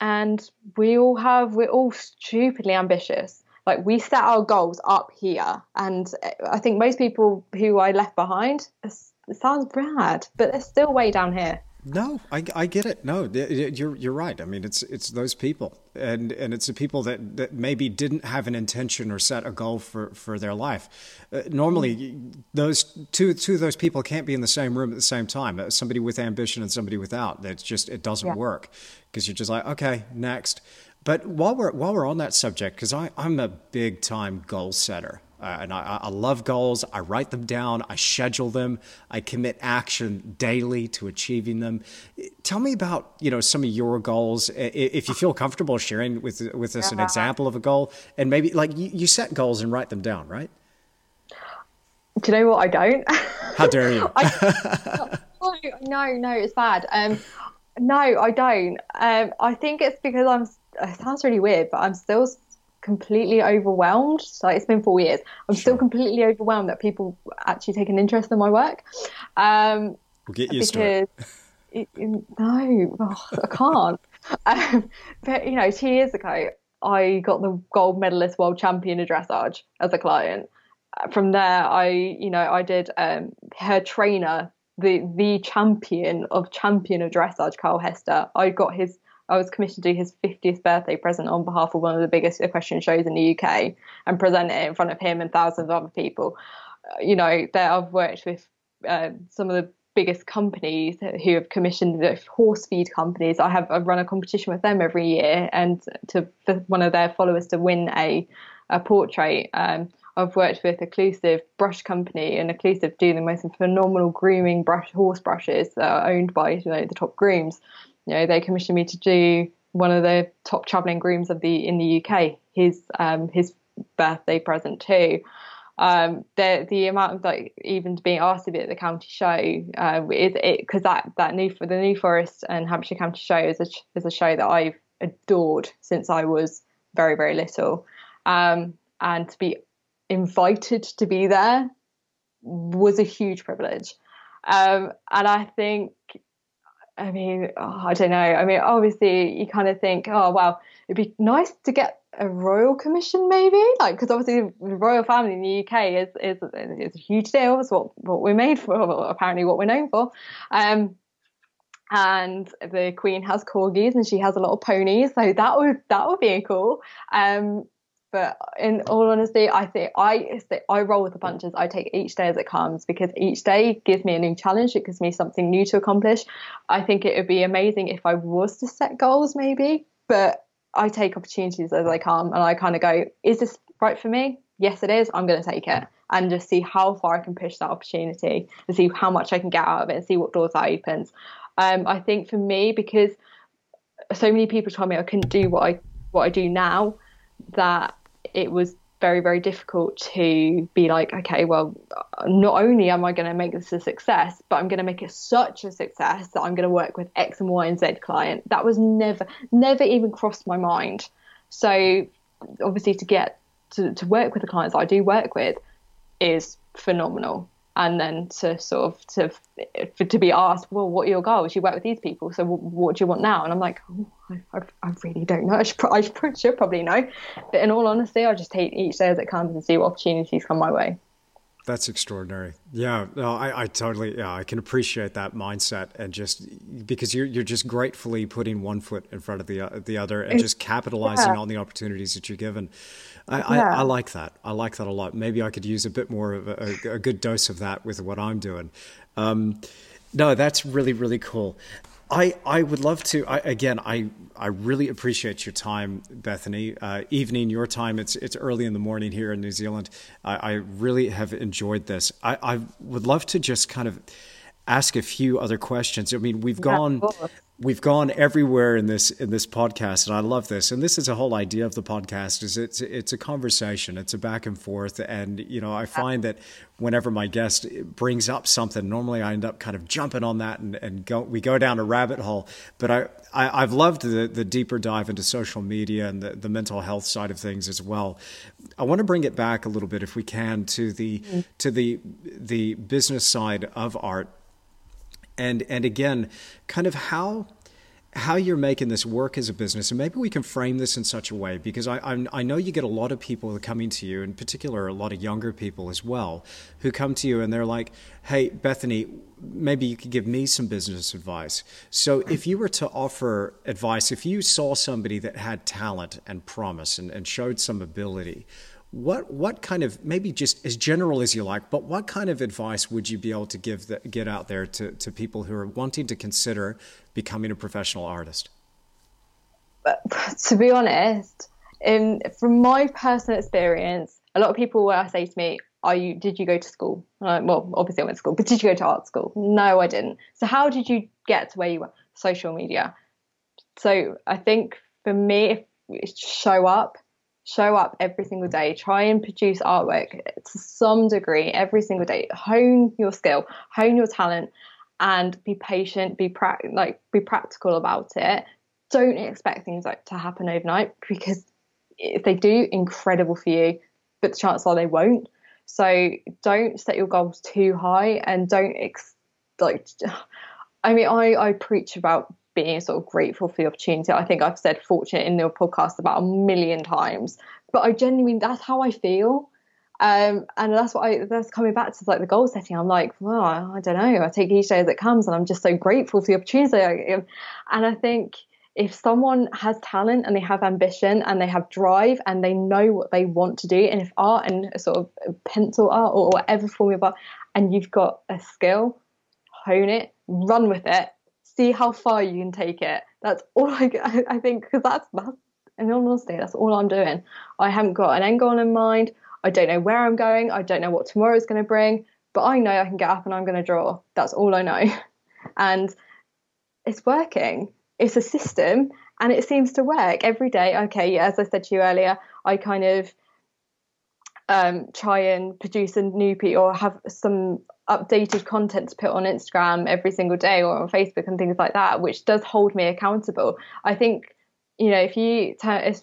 and we all have we're all stupidly ambitious like we set our goals up here and i think most people who i left behind it sounds bad but they're still way down here no, I, I get it. No, you're you're right. I mean, it's it's those people, and and it's the people that, that maybe didn't have an intention or set a goal for, for their life. Uh, normally, those two two of those people can't be in the same room at the same time. Uh, somebody with ambition and somebody without. That's just it doesn't yeah. work because you're just like okay, next. But while we're while we're on that subject, because I'm a big time goal setter. Uh, and I, I, love goals. I write them down. I schedule them. I commit action daily to achieving them. Tell me about you know some of your goals, if you feel comfortable sharing with with us an example of a goal, and maybe like you, you set goals and write them down, right? Do you know what I don't? How dare you? I, no, no, it's bad. Um, no, I don't. Um, I think it's because I'm. It sounds really weird, but I'm still completely overwhelmed. Like it's been four years. I'm sure. still completely overwhelmed that people actually take an interest in my work. Um, we'll get used because, to it. it no, oh, I can't. um, but you know, two years ago, I got the gold medalist world champion of dressage as a client. From there, I, you know, I did um, her trainer, the the champion of champion of dressage, Carl Hester. I got his I was commissioned to do his 50th birthday present on behalf of one of the biggest equestrian shows in the UK and present it in front of him and thousands of other people. Uh, you know, there I've worked with uh, some of the biggest companies who have commissioned the horse feed companies. I have I run a competition with them every year, and to for one of their followers to win a a portrait. Um, I've worked with Occlusive Brush Company, and Occlusive do the most phenomenal grooming brush horse brushes that are owned by you know the top grooms you know, they commissioned me to do one of the top traveling grooms of the in the UK. His um, his birthday present too. Um, the the amount of like even being asked to be at the county show uh, is it because that that new for the New Forest and Hampshire County Show is a is a show that I've adored since I was very very little, um, and to be invited to be there was a huge privilege, um, and I think I mean, oh, I don't know. I mean, obviously, you kind of think, oh, well, it'd be nice to get a royal commission, maybe, like because obviously the royal family in the UK is is is a huge deal. It's what what we're made for, apparently what we're known for. Um, and the queen has corgis and she has a lot of ponies, so that would that would be cool. Um, but in all honesty, I think I I roll with the punches. I take each day as it comes because each day gives me a new challenge. It gives me something new to accomplish. I think it would be amazing if I was to set goals, maybe. But I take opportunities as they come, and I kind of go, "Is this right for me? Yes, it is. I'm going to take it." And just see how far I can push that opportunity, and see how much I can get out of it, and see what doors that opens. Um, I think for me, because so many people told me I couldn't do what I what I do now, that it was very very difficult to be like okay well not only am i going to make this a success but i'm going to make it such a success that i'm going to work with x and y and z client. That was never never even crossed my mind. So obviously to get to, to work with the clients i do work with is phenomenal and then to sort of to for, to be asked, well, what are your goals? You work with these people, so what, what do you want now? And I'm like, oh, I, I, really don't know. I should, I should probably know, but in all honesty, I just take each day as it comes and see what opportunities come my way. That's extraordinary. Yeah, no, I, I totally, yeah, I can appreciate that mindset, and just because you're you're just gratefully putting one foot in front of the uh, the other, and just capitalizing yeah. on the opportunities that you're given. I, yeah. I, I, like that. I like that a lot. Maybe I could use a bit more of a, a good dose of that with what I'm doing. Um, no, that's really really cool. I, I would love to. I, again, I, I really appreciate your time, Bethany. Uh, evening, your time. It's it's early in the morning here in New Zealand. I, I really have enjoyed this. I, I would love to just kind of ask a few other questions. I mean, we've gone we've gone everywhere in this in this podcast and I love this and this is a whole idea of the podcast is it's it's a conversation it's a back and forth and you know I find that whenever my guest brings up something normally I end up kind of jumping on that and, and go we go down a rabbit hole but I, I have loved the the deeper dive into social media and the, the mental health side of things as well I want to bring it back a little bit if we can to the mm-hmm. to the the business side of art and and again, kind of how how you're making this work as a business, and maybe we can frame this in such a way because I, I, I know you get a lot of people coming to you, in particular, a lot of younger people as well, who come to you and they're like, "Hey, Bethany, maybe you could give me some business advice." So, if you were to offer advice, if you saw somebody that had talent and promise and, and showed some ability, what what kind of maybe just as general as you like, but what kind of advice would you be able to give that get out there to, to people who are wanting to consider becoming a professional artist? But to be honest, in from my personal experience, a lot of people will say to me, "Are you? Did you go to school?" Like, well, obviously I went to school, but did you go to art school? No, I didn't. So how did you get to where you were? Social media. So I think for me, if show up show up every single day, try and produce artwork to some degree every single day. Hone your skill, hone your talent, and be patient. Be pra- like be practical about it. Don't expect things like to happen overnight because if they do, incredible for you, but the chances are they won't. So don't set your goals too high and don't ex- like. I mean, I I preach about being sort of grateful for the opportunity. I think I've said fortunate in your podcast about a million times, but I genuinely that's how I feel. Um, and that's what I that's coming back to like the goal setting. I'm like, well, I, I don't know. I take each day as it comes, and I'm just so grateful for the opportunity. And I think if someone has talent and they have ambition and they have drive and they know what they want to do, and if art and sort of pencil art or whatever form of art, and you've got a skill, hone it, run with it, see how far you can take it. That's all I, I think, because that's, that's, in all honesty, that's all I'm doing. I haven't got an end goal in mind. I don't know where I'm going. I don't know what tomorrow's going to bring, but I know I can get up and I'm going to draw. That's all I know. And it's working. It's a system and it seems to work every day. Okay, as I said to you earlier, I kind of um, try and produce a new piece or have some updated content to put on Instagram every single day or on Facebook and things like that, which does hold me accountable. I think, you know, if you turn, if,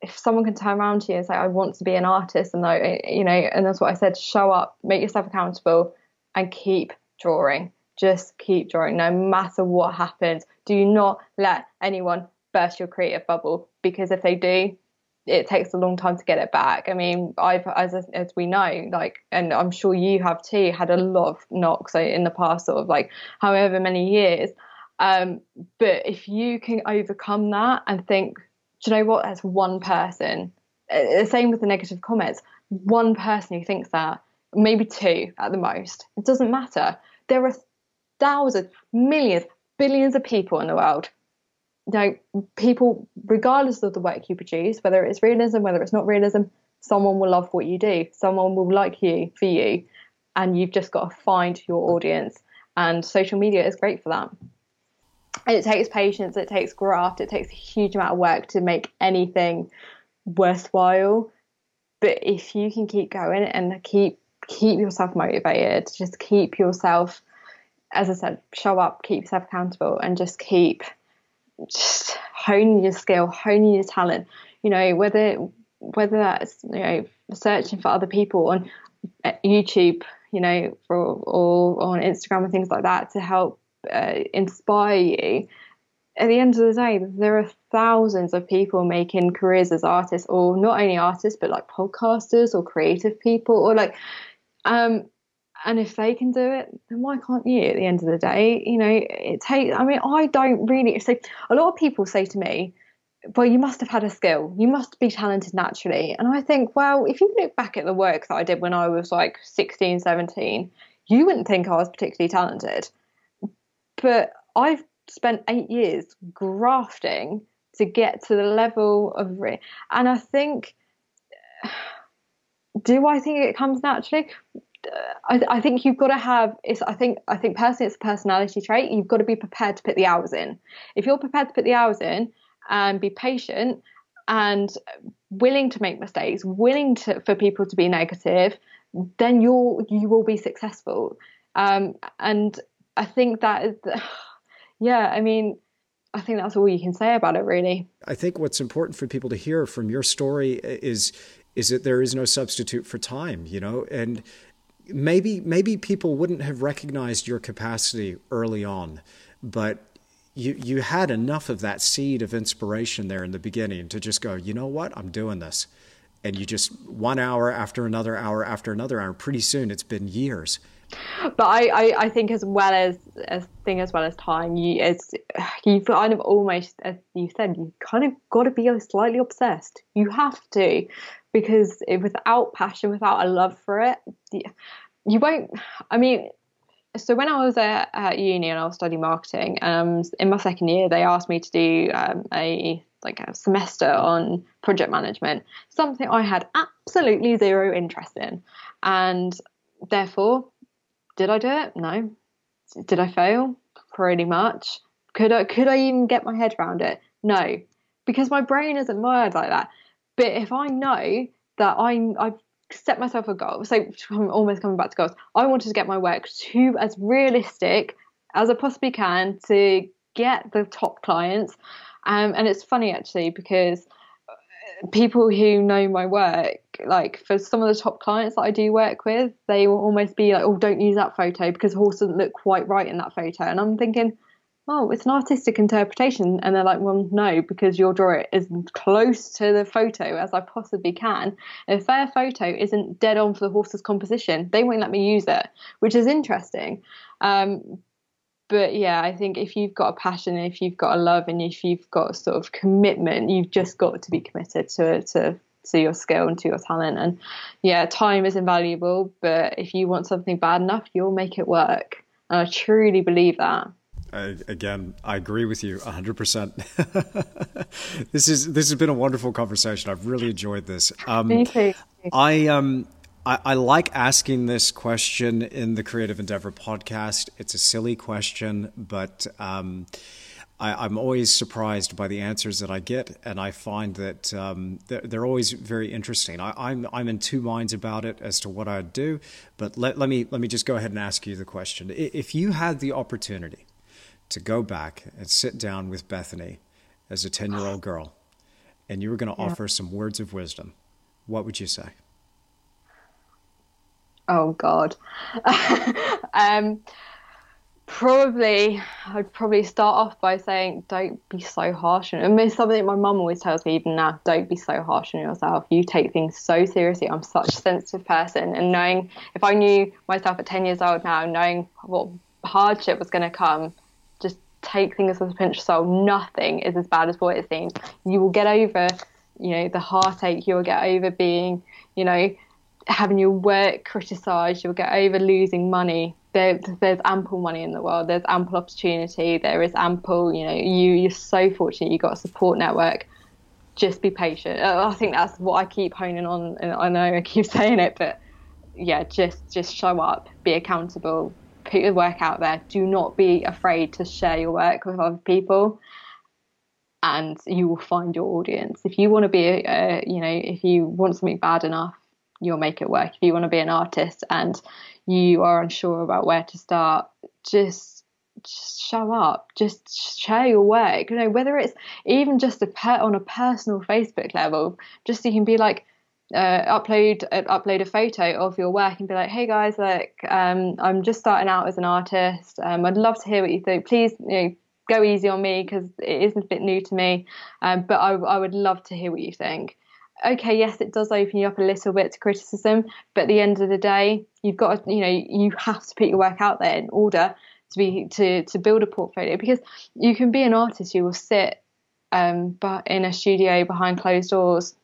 if someone can turn around to you and say, I want to be an artist, and though, you know, and that's what I said, show up, make yourself accountable, and keep drawing. Just keep drawing, no matter what happens. Do not let anyone burst your creative bubble because if they do, it takes a long time to get it back. I mean, I've as as we know, like, and I'm sure you have too, had a lot of knocks in the past, sort of like however many years. Um, but if you can overcome that and think, do you know what? That's one person. Uh, the same with the negative comments. One person who thinks that, maybe two at the most. It doesn't matter. There are thousands, millions, billions of people in the world know, people, regardless of the work you produce, whether it's realism, whether it's not realism, someone will love what you do. Someone will like you for you. And you've just got to find your audience. And social media is great for that. It takes patience, it takes graft, it takes a huge amount of work to make anything worthwhile. But if you can keep going and keep keep yourself motivated, just keep yourself, as I said, show up, keep yourself accountable, and just keep just honing your skill, honing your talent. You know, whether whether that's you know searching for other people on uh, YouTube, you know, for, or on Instagram and things like that to help uh, inspire you. At the end of the day, there are thousands of people making careers as artists, or not only artists, but like podcasters or creative people, or like um, and if they can do it then why can't you at the end of the day? You know it takes i mean i don't really so a lot of people say to me well you must have had a skill. You must be talented naturally. And i think well if you look back at the work that i did when i was like 16 17 you wouldn't think i was particularly talented. But i've spent eight years grafting to get to the level of and i think do I think it comes naturally? I, I, think you've got to have it's I think I think personally it's a personality trait. You've got to be prepared to put the hours in. If you're prepared to put the hours in and be patient and willing to make mistakes, willing to for people to be negative, then you'll you will be successful. Um, and I think that is, yeah, I mean, I think that's all you can say about it, really. I think what's important for people to hear from your story is is that there is no substitute for time, you know, and maybe maybe people wouldn't have recognized your capacity early on, but you you had enough of that seed of inspiration there in the beginning to just go, you know what, I'm doing this, and you just one hour after another hour after another hour. Pretty soon, it's been years. But I, I, I think as well as as thing as well as time, you it's you kind of almost as you said, you kind of got to be slightly obsessed. You have to, because without passion, without a love for it, you won't. I mean, so when I was at, at uni and I was studying marketing, um, in my second year they asked me to do um, a like a semester on project management, something I had absolutely zero interest in, and therefore, did I do it? No. Did I fail? Pretty much. Could I could I even get my head around it? No, because my brain isn't wired like that. But if I know that I'm I've set myself a goal. So I'm almost coming back to goals. I wanted to get my work to as realistic as I possibly can to get the top clients. Um, and it's funny actually because people who know my work, like for some of the top clients that I do work with, they will almost be like, "Oh, don't use that photo because horse doesn't look quite right in that photo." And I'm thinking, oh, it's an artistic interpretation. And they're like, well, no, because you'll draw it as close to the photo as I possibly can. If their photo isn't dead on for the horse's composition, they won't let me use it, which is interesting. Um, but yeah, I think if you've got a passion, if you've got a love, and if you've got sort of commitment, you've just got to be committed to to to your skill and to your talent. And yeah, time is invaluable, but if you want something bad enough, you'll make it work. And I truly believe that. I, again, I agree with you 100%. this is this has been a wonderful conversation. I've really enjoyed this. Um. I um I, I, like asking this question in the Creative Endeavor podcast. It's a silly question, but um, I, am always surprised by the answers that I get, and I find that um, they're, they're, always very interesting. I, I'm I'm in two minds about it as to what I'd do, but let, let me let me just go ahead and ask you the question. If you had the opportunity to go back and sit down with Bethany as a 10 year old girl and you were going to yeah. offer some words of wisdom, what would you say? Oh, God. um, probably, I'd probably start off by saying, don't be so harsh. And I mean, something my mum always tells me even now, don't be so harsh on yourself. You take things so seriously. I'm such a sensitive person. And knowing, if I knew myself at 10 years old now, knowing what hardship was going to come, take things with a pinch of salt. Nothing is as bad as what it seems. You will get over, you know, the heartache. You'll get over being, you know, having your work criticised. You'll get over losing money. There, there's ample money in the world. There's ample opportunity. There is ample, you know, you you're so fortunate. You got a support network. Just be patient. I think that's what I keep honing on, and I know I keep saying it, but yeah, just just show up, be accountable, put your work out there. Do not be afraid to share your work with other people, and you will find your audience. If you want to be, a, you know, if you want something bad enough, you'll make it work. If you want to be an artist and you are unsure about where to start, just just show up just share your work you know whether it's even just a pet on a personal facebook level just so you can be like uh, upload uh, upload a photo of your work and be like, hey guys, like um, I'm just starting out as an artist. Um, I'd love to hear what you think. Please, you know, go easy on me because it is a bit new to me. Um, but I, I would love to hear what you think. Okay, yes, it does open you up a little bit to criticism, but at the end of the day, you've got to, you know, you have to put your work out there in order to be to to build a portfolio because you can be an artist who will sit um, but in a studio behind closed doors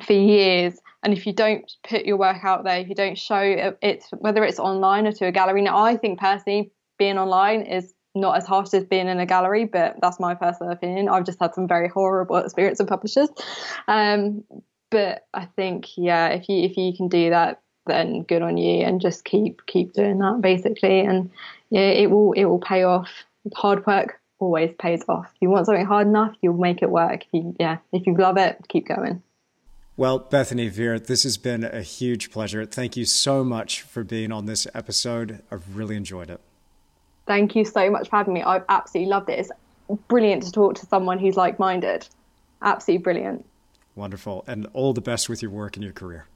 for years. And if you don't put your work out there if you don't show it whether it's online or to a gallery. Now i think personally being online is not as harsh as being in a gallery but that's my personal opinion. I've just had some very horrible experience with publishers. Um, but i think yeah if you if you can do that then good on you and just keep keep doing that basically. And yeah it will it will pay off. Hard work always pays off. If you want something hard enough you'll make it work. If you yeah if you love it keep going well, Bethany Vere, this has been a huge pleasure. Thank you so much for being on this episode. I've really enjoyed it. Thank you so much for having me. I've absolutely loved it. It's brilliant to talk to someone who's like minded. Absolutely brilliant. Wonderful. And all the best with your work and your career.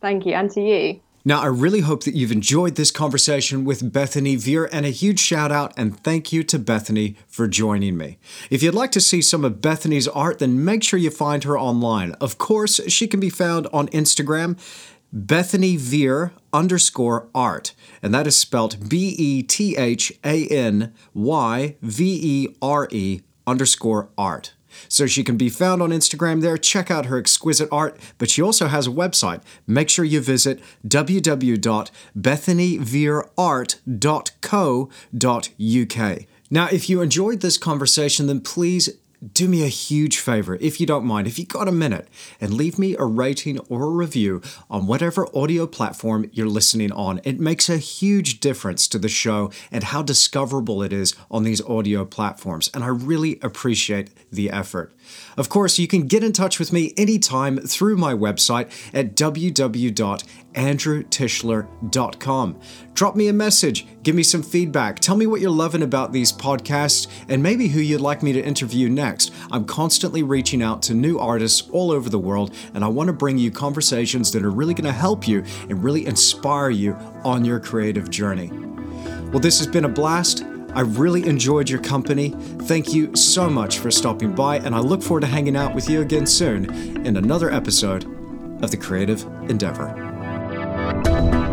Thank you. And to you. Now, I really hope that you've enjoyed this conversation with Bethany Vere, and a huge shout out and thank you to Bethany for joining me. If you'd like to see some of Bethany's art, then make sure you find her online. Of course, she can be found on Instagram. Bethany Vere underscore art, and that is spelled B E T H A N Y V E R E underscore art. So she can be found on Instagram there. Check out her exquisite art, but she also has a website. Make sure you visit www.bethanyvereart.co.uk. Now, if you enjoyed this conversation, then please do me a huge favor, if you don't mind, if you got a minute, and leave me a rating or a review on whatever audio platform you're listening on. It makes a huge difference to the show and how discoverable it is on these audio platforms, and I really appreciate the effort. Of course, you can get in touch with me anytime through my website at www.andrewtischler.com. Drop me a message, give me some feedback, tell me what you're loving about these podcasts, and maybe who you'd like me to interview next. I'm constantly reaching out to new artists all over the world, and I want to bring you conversations that are really going to help you and really inspire you on your creative journey. Well, this has been a blast. I really enjoyed your company. Thank you so much for stopping by, and I look forward to hanging out with you again soon in another episode of The Creative Endeavor.